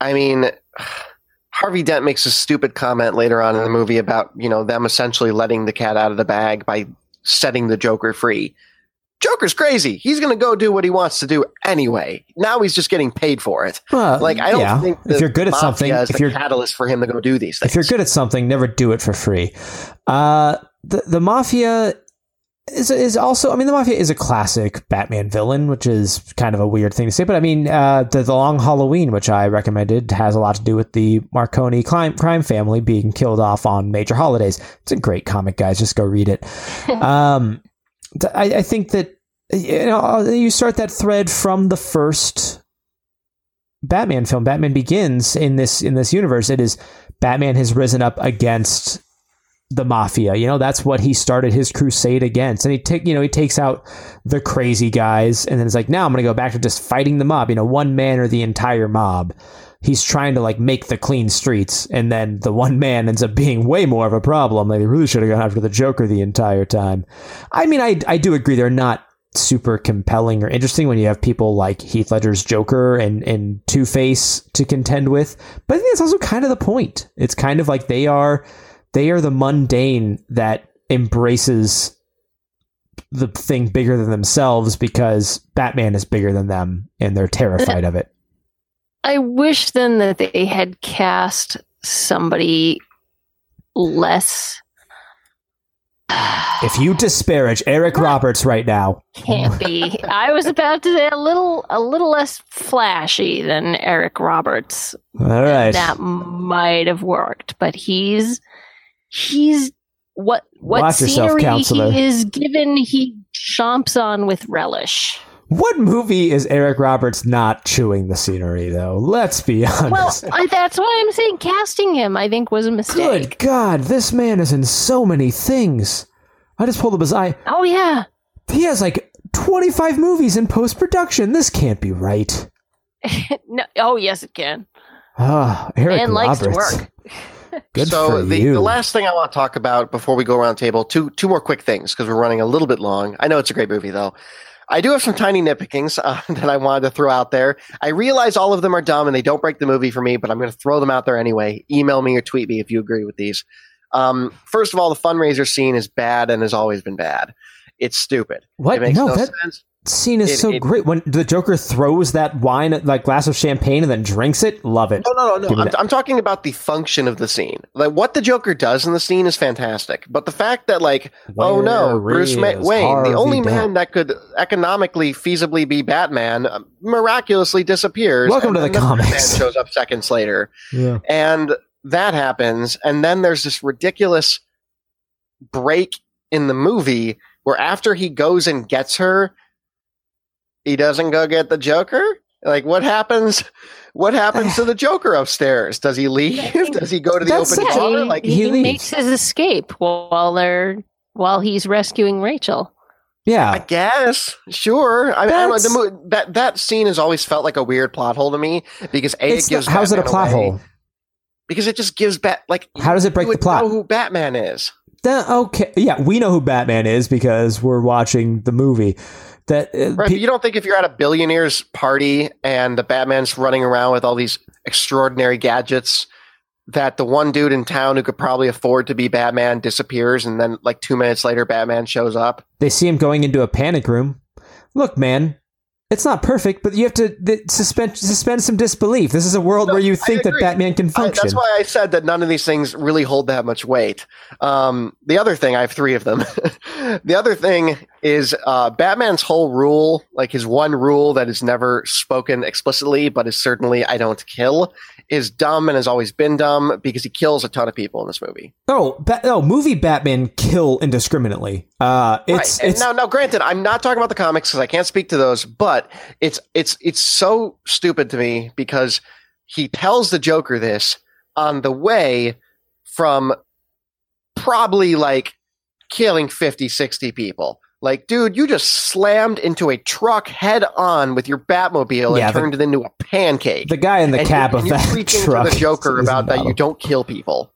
[SPEAKER 1] I mean, (sighs) Harvey Dent makes a stupid comment later on in the movie about you know them essentially letting the cat out of the bag by setting the Joker free. Joker's crazy. He's going to go do what he wants to do anyway. Now he's just getting paid for it.
[SPEAKER 2] Well,
[SPEAKER 1] Like I don't
[SPEAKER 2] yeah.
[SPEAKER 1] think
[SPEAKER 2] if you're good at something,
[SPEAKER 1] is
[SPEAKER 2] if you're
[SPEAKER 1] catalyst for him to go do these things.
[SPEAKER 2] if you're good at something, never do it for free. Uh, the the mafia is is also. I mean, the mafia is a classic Batman villain, which is kind of a weird thing to say. But I mean, uh, the, the Long Halloween, which I recommended, has a lot to do with the Marconi crime crime family being killed off on major holidays. It's a great comic, guys. Just go read it. (laughs) um, I, I think that you know you start that thread from the first Batman film, Batman Begins in this in this universe. It is Batman has risen up against the mafia. You know, that's what he started his crusade against. And he take you know, he takes out the crazy guys and then it's like, now I'm gonna go back to just fighting the mob, you know, one man or the entire mob. He's trying to like make the clean streets, and then the one man ends up being way more of a problem. Like, they really should have gone after the Joker the entire time. I mean, I I do agree they're not super compelling or interesting when you have people like Heath Ledger's Joker and, and Two Face to contend with. But I think that's also kind of the point. It's kind of like they are they are the mundane that embraces the thing bigger than themselves because Batman is bigger than them and they're terrified of it.
[SPEAKER 3] I wish then that they had cast somebody less (sighs)
[SPEAKER 2] If you disparage Eric Roberts right now,
[SPEAKER 3] campy. I was about to say a little a little less flashy than Eric Roberts.
[SPEAKER 2] all right.
[SPEAKER 3] That might have worked, but he's he's what what
[SPEAKER 2] Watch yourself,
[SPEAKER 3] scenery
[SPEAKER 2] counselor.
[SPEAKER 3] he is given he chomps on with relish.
[SPEAKER 2] What movie is Eric Roberts not chewing the scenery though? Let's be honest.
[SPEAKER 3] Well, I, that's why I'm saying casting him I think was a mistake.
[SPEAKER 2] Good God, this man is in so many things. I just pulled up his eye.
[SPEAKER 3] Oh yeah.
[SPEAKER 2] He has like 25 movies in post production. This can't be right. (laughs)
[SPEAKER 3] no, oh yes it can.
[SPEAKER 2] Ah, Eric
[SPEAKER 3] Man likes to
[SPEAKER 2] Roberts.
[SPEAKER 3] work. (laughs)
[SPEAKER 2] Good
[SPEAKER 1] so the, the last thing I want to talk about before we go around the table, two two more quick things because we're running a little bit long. I know it's a great movie though. I do have some tiny nitpickings uh, (laughs) that I wanted to throw out there. I realize all of them are dumb and they don't break the movie for me, but I'm going to throw them out there anyway. Email me or tweet me if you agree with these. Um, first of all, the fundraiser scene is bad and has always been bad. It's stupid.
[SPEAKER 2] what?
[SPEAKER 1] It makes
[SPEAKER 2] no,
[SPEAKER 1] no,
[SPEAKER 2] that
[SPEAKER 1] sense.
[SPEAKER 2] Scene is
[SPEAKER 1] It-
[SPEAKER 2] so
[SPEAKER 1] it-
[SPEAKER 2] great. When the Joker throws that wine, like glass of champagne, and then drinks it, love it.
[SPEAKER 1] No, no, no, no. I'm. I'm talking about the function of the scene. Like what the Joker does in the scene is fantastic, but the fact that like, oh no, Bruce Ma- Wayne,
[SPEAKER 2] Harvey
[SPEAKER 1] the only
[SPEAKER 2] Dent?
[SPEAKER 1] man that could economically feasibly be Batman, uh, miraculously disappears.
[SPEAKER 2] Welcome
[SPEAKER 1] and
[SPEAKER 2] to the comics. (laughs)
[SPEAKER 1] shows up seconds later,
[SPEAKER 2] Yeah.
[SPEAKER 1] and that happens, and then there's this ridiculous break in the movie where after he goes and gets her, he doesn't go get the Joker. Like what happens? What happens to the Joker upstairs? Does he leave? Does he go to the
[SPEAKER 2] That's
[SPEAKER 1] open
[SPEAKER 2] it.
[SPEAKER 1] bar? Like
[SPEAKER 2] he
[SPEAKER 3] he makes his escape while they're while he's rescuing Rachel.
[SPEAKER 2] Yeah, I
[SPEAKER 1] guess, sure. I, mean, I don't know. The,
[SPEAKER 2] That's-
[SPEAKER 1] that that scene has always felt like a weird plot hole to me because a it gives
[SPEAKER 2] not- how's it a plot
[SPEAKER 1] away.
[SPEAKER 2] hole?
[SPEAKER 1] Because it just gives bat like
[SPEAKER 2] How does it break
[SPEAKER 1] you
[SPEAKER 2] the plot?
[SPEAKER 1] Know who Batman is?
[SPEAKER 2] That- okay. Yeah, we know who Batman is because we're watching the movie. That uh,
[SPEAKER 1] Right,
[SPEAKER 2] pe-
[SPEAKER 1] but you don't think if you're at a billionaire's party and the Batman's running around with all these extraordinary gadgets that the one dude in town who could probably afford to be Batman disappears and then like 2 minutes later Batman shows up?
[SPEAKER 2] they see him going into a panic room. Look, man, it's not perfect, but you have to th- suspend suspend some disbelief. This is a world
[SPEAKER 1] No,
[SPEAKER 2] where you think that. Batman can
[SPEAKER 1] I,
[SPEAKER 2] function.
[SPEAKER 1] that's why I said that none of these things really hold that much weight. Um, the other thing, I have three of them. (laughs) the other thing is uh, Batman's whole rule, like his one rule that is never spoken explicitly, but is certainly I don't kill, is dumb and has always been dumb because he kills a ton of people in this movie.
[SPEAKER 2] oh, ba- oh, movie Batman kill indiscriminately. Uh, it's
[SPEAKER 1] right.
[SPEAKER 2] It's
[SPEAKER 1] now, now, granted, I'm not talking about the comics because I can't speak to those, but it's it's it's so stupid to me because he tells the Joker this on the way from probably like killing 50, 60 people. Like, dude, you just slammed into a truck head on with your Batmobile
[SPEAKER 2] Yeah,
[SPEAKER 1] and
[SPEAKER 2] the-
[SPEAKER 1] turned it into a pancake.
[SPEAKER 2] the guy in the
[SPEAKER 1] and
[SPEAKER 2] cab
[SPEAKER 1] you,
[SPEAKER 2] of that truck.
[SPEAKER 1] to the Joker about that you don't kill people.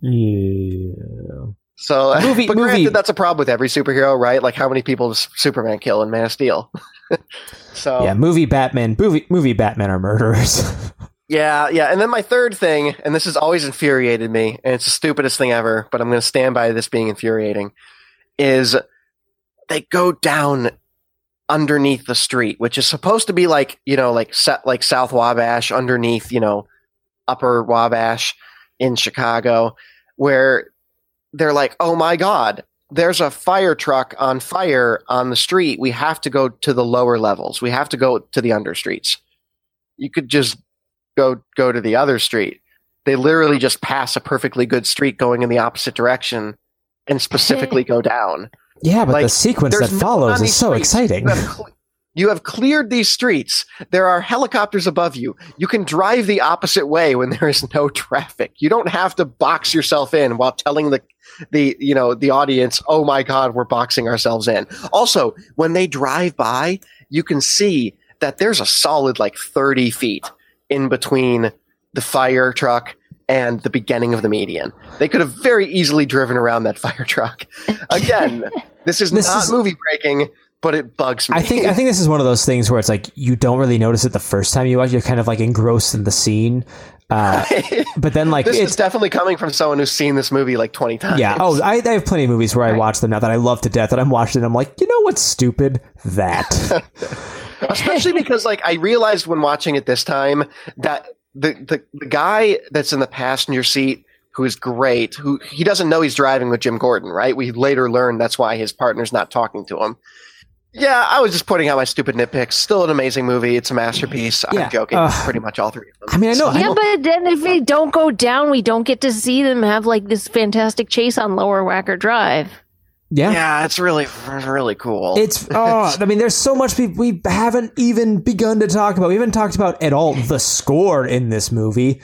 [SPEAKER 2] Yeah.
[SPEAKER 1] So, (laughs)
[SPEAKER 2] Movie-
[SPEAKER 1] but
[SPEAKER 2] movie-
[SPEAKER 1] granted, that's a problem with every superhero, right? Like, how many people does Superman kill in Man of Steel? (laughs) so,
[SPEAKER 2] Yeah, movie Batman, movie movie Batman are murderers. (laughs)
[SPEAKER 1] Yeah, yeah. And then my third thing, and this has always infuriated me, and it's the stupidest thing ever, but I'm going to stand by this being infuriating, is they go down underneath the street, which is supposed to be like, you know, like set like South Wabash underneath, you know, Upper Wabash in Chicago, where they're like, oh my God, there's a fire truck on fire on the street. We have to go to the lower levels. We have to go to the under streets. You could just go go to the other street. They literally just pass a perfectly good street going in the opposite direction and specifically (laughs) go down.
[SPEAKER 2] Yeah, but
[SPEAKER 1] Like,
[SPEAKER 2] the sequence that follows is so
[SPEAKER 1] streets.
[SPEAKER 2] exciting.
[SPEAKER 1] You have, cle- you have cleared these streets. There are helicopters above you. You can drive the opposite way when there is no traffic. You don't have to box yourself in while telling the the you know the audience, "Oh my god, we're boxing ourselves in." Also, when they drive by, you can see that there's a solid like 30 feet in between the fire truck and the beginning of the median. They could have very easily driven around that (laughs) fire truck. Again, (laughs) this is
[SPEAKER 2] This
[SPEAKER 1] not
[SPEAKER 2] is-
[SPEAKER 1] movie breaking, but it bugs me.
[SPEAKER 2] I think I think this is one of those things where it's like you don't really notice it the first time you watch. You're kind of like engrossed in the scene, uh, (laughs) but then like
[SPEAKER 1] this
[SPEAKER 2] it's
[SPEAKER 1] definitely coming from someone who's seen this movie like 20 times.
[SPEAKER 2] yeah. Oh, I, I have plenty of movies where I watch them now that I love to death. and I'm watching, and I'm like, you know what's stupid? That
[SPEAKER 1] especially because like I realized when watching it this time that the, the the guy that's in the passenger seat who is great, who he doesn't know he's driving with Jim Gordon, right? We later learn that's why his partner's not talking to him. Yeah, I was just putting out my stupid nitpicks. Still an amazing movie. It's a masterpiece.
[SPEAKER 2] Yeah,
[SPEAKER 1] I'm joking.
[SPEAKER 2] uh,
[SPEAKER 1] pretty much all three of them.
[SPEAKER 2] I mean, I know. I
[SPEAKER 3] yeah,
[SPEAKER 2] know
[SPEAKER 3] but then if they don't go down, we don't get to see them have like this fantastic chase on Lower Wacker Drive.
[SPEAKER 2] Yeah.
[SPEAKER 1] yeah, it's really really cool.
[SPEAKER 2] It's (laughs) oh, I mean, there's so much we, we haven't even begun to talk about. We haven't talked about at all the score in this movie.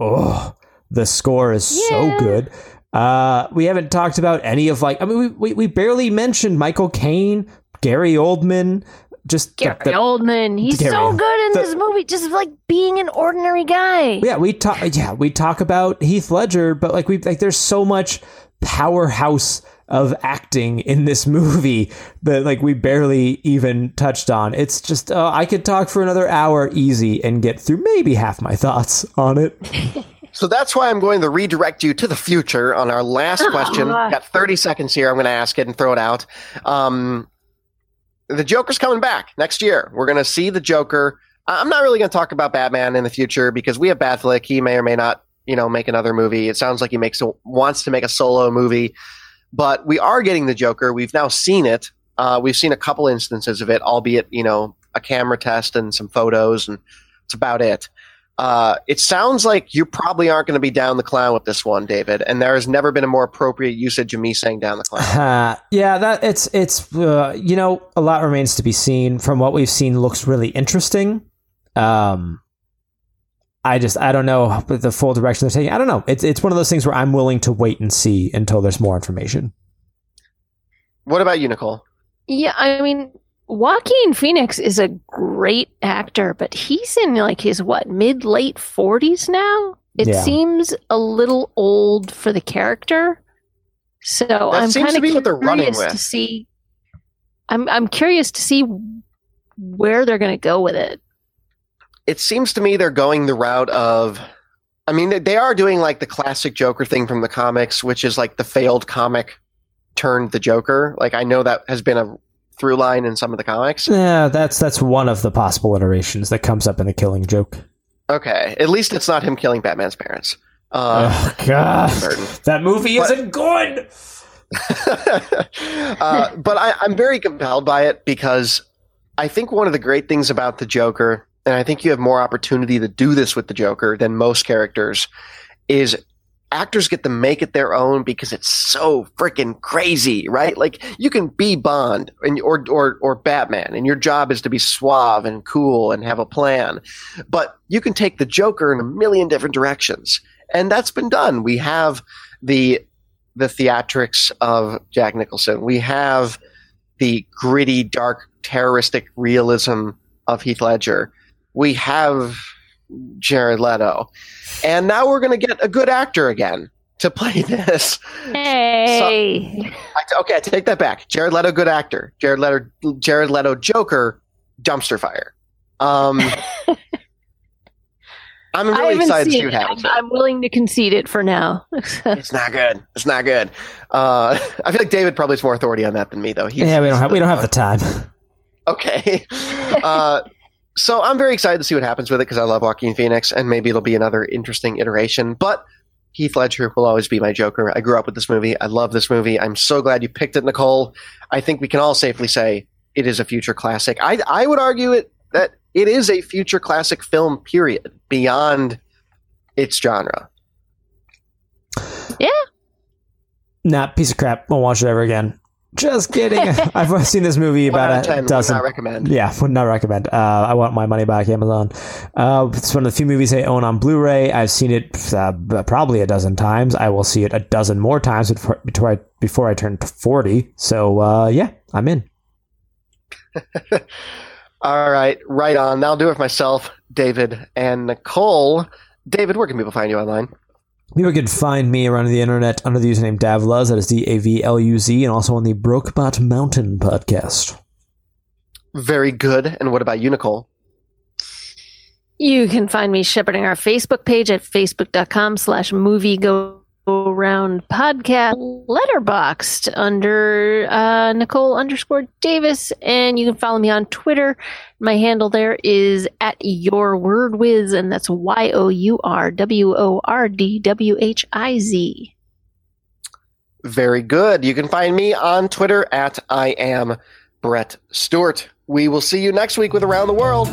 [SPEAKER 2] Oh, the score is so good. Uh, we haven't talked about any of like. I mean, we we, we barely mentioned Michael Caine, Gary Oldman. Just the-
[SPEAKER 3] Gary
[SPEAKER 2] the-
[SPEAKER 3] Oldman, he's
[SPEAKER 2] Gary-
[SPEAKER 3] so good in
[SPEAKER 2] the-
[SPEAKER 3] this movie, just like being an ordinary guy.
[SPEAKER 2] yeah, we talk. Yeah, we talk about Heath Ledger, but like we like, there's so much powerhouse of acting in this movie that like we barely even touched on. It's just uh, I could talk for another hour easy and get through maybe half my thoughts on it. (laughs)
[SPEAKER 1] So that's why I'm going to redirect you to the future on our last (laughs) question. Got 30 seconds here. I'm going to ask it and throw it out. Um, the Joker's coming back next year. We're going to see the Joker. I- I'm not really going to talk about Batman in the future because we have Batfleck. He may or may not, you know, make another movie. It sounds like he makes a, wants to make a solo movie, but we are getting the Joker. We've now seen it. Uh, we've seen a couple instances of it, albeit you know a camera test and some photos, and it's about it. Uh, it sounds like you probably aren't going to be down the clown with this one, David. And there has never been a more appropriate usage of me saying down the clown.
[SPEAKER 2] Uh, (laughs) yeah, that it's it's uh, you know a lot remains to be seen. From what we've seen, looks really interesting. Um, I just I don't know the full direction they're taking. I don't know. It's it's one of those things where I'm willing to wait and see until there's more information.
[SPEAKER 1] What about you, Nicole?
[SPEAKER 3] Yeah, I mean, Joaquin Phoenix is a great actor, but he's in like his what mid late 40s now. It
[SPEAKER 2] Yeah.
[SPEAKER 3] seems a little old for the character. So I'm kind of
[SPEAKER 1] be what they're running
[SPEAKER 3] curious
[SPEAKER 1] with.
[SPEAKER 3] to see. I'm I'm curious to see where they're going to go with it.
[SPEAKER 1] It seems to me they're going the route of. I mean, they- are doing like the classic Joker thing from the comics, which is like the failed comic turned the Joker. Like, I know that has been a through line in some of the comics.
[SPEAKER 2] Yeah, that's that's one of the possible iterations that comes up in the Killing Joke.
[SPEAKER 1] Okay. At least it's not him killing Batman's parents. Uh,
[SPEAKER 2] oh God, that movie
[SPEAKER 1] But-
[SPEAKER 2] isn't good. (laughs)
[SPEAKER 1] uh, but I, I'm very compelled by it because I think one of the great things about the Joker, and I think you have more opportunity to do this with the Joker than most characters, is actors get to make it their own because it's so freaking crazy, right? Like you can be Bond and or or or Batman, and your job is to be suave and cool and have a plan, but you can take the Joker in a million different directions, and that's been done. We have the the theatrics of Jack Nicholson. We have the gritty, dark, terroristic realism of Heath Ledger. We have Jared Leto. And now we're going to get a good actor again to play (laughs) this.
[SPEAKER 3] Hey,
[SPEAKER 1] I- okay, I take that back. Jared Leto, good actor. Jared Leto, Jared Leto, Joker, dumpster fire. Um, (laughs) I'm
[SPEAKER 3] I
[SPEAKER 1] really excited to see
[SPEAKER 3] it.
[SPEAKER 1] happens.
[SPEAKER 3] I'm, I'm willing to concede it for now. (laughs)
[SPEAKER 1] It's not good. It's not good. Uh, I feel like David probably has more authority on that than me, though. He's,
[SPEAKER 2] Yeah, we don't have we don't have the time.
[SPEAKER 1] Okay. Uh, so I'm very excited to see what happens with it because I love Joaquin Phoenix, and maybe it'll be another interesting iteration. But Heath Ledger will always be my Joker. I grew up with this movie. I love this movie. I'm so glad you picked it, Nicole. I think we can all safely say it is a future classic. I, I would argue it that it is a future classic film. Period. Beyond its genre. Yeah.
[SPEAKER 2] Nah, piece of crap. Won't watch it ever again. Just kidding. (laughs) I've seen this movie about a
[SPEAKER 1] ten. Would
[SPEAKER 2] dozen.
[SPEAKER 1] not recommend.
[SPEAKER 2] Yeah, would not recommend. Uh, I want my money back, Amazon. Uh, it's one of the few movies I own on Blu-ray. I've seen it uh, probably a dozen times. I will see it a dozen more times before before I, before I turn forty. So uh, yeah, I'm in. (laughs)
[SPEAKER 1] All right, right on. That'll do it for myself, David, and Nicole. David, where can people find you online?
[SPEAKER 2] People can find me around the internet under the username Davluz. That is D A V L U Z, and also on the Brokebot Mountain podcast.
[SPEAKER 1] Very good. And what about you, Nicole?
[SPEAKER 3] You can find me shepherding our Facebook page at facebook.com slash movie go round podcast Letterboxd under uh, Nicole underscore Davis. And you can follow me on Twitter. My handle there is at your word whiz, and that's Y O U R W O R D W H I Z.
[SPEAKER 1] Very good. You can find me on Twitter at I am Brett Stewart. We will see you next week with Around the World.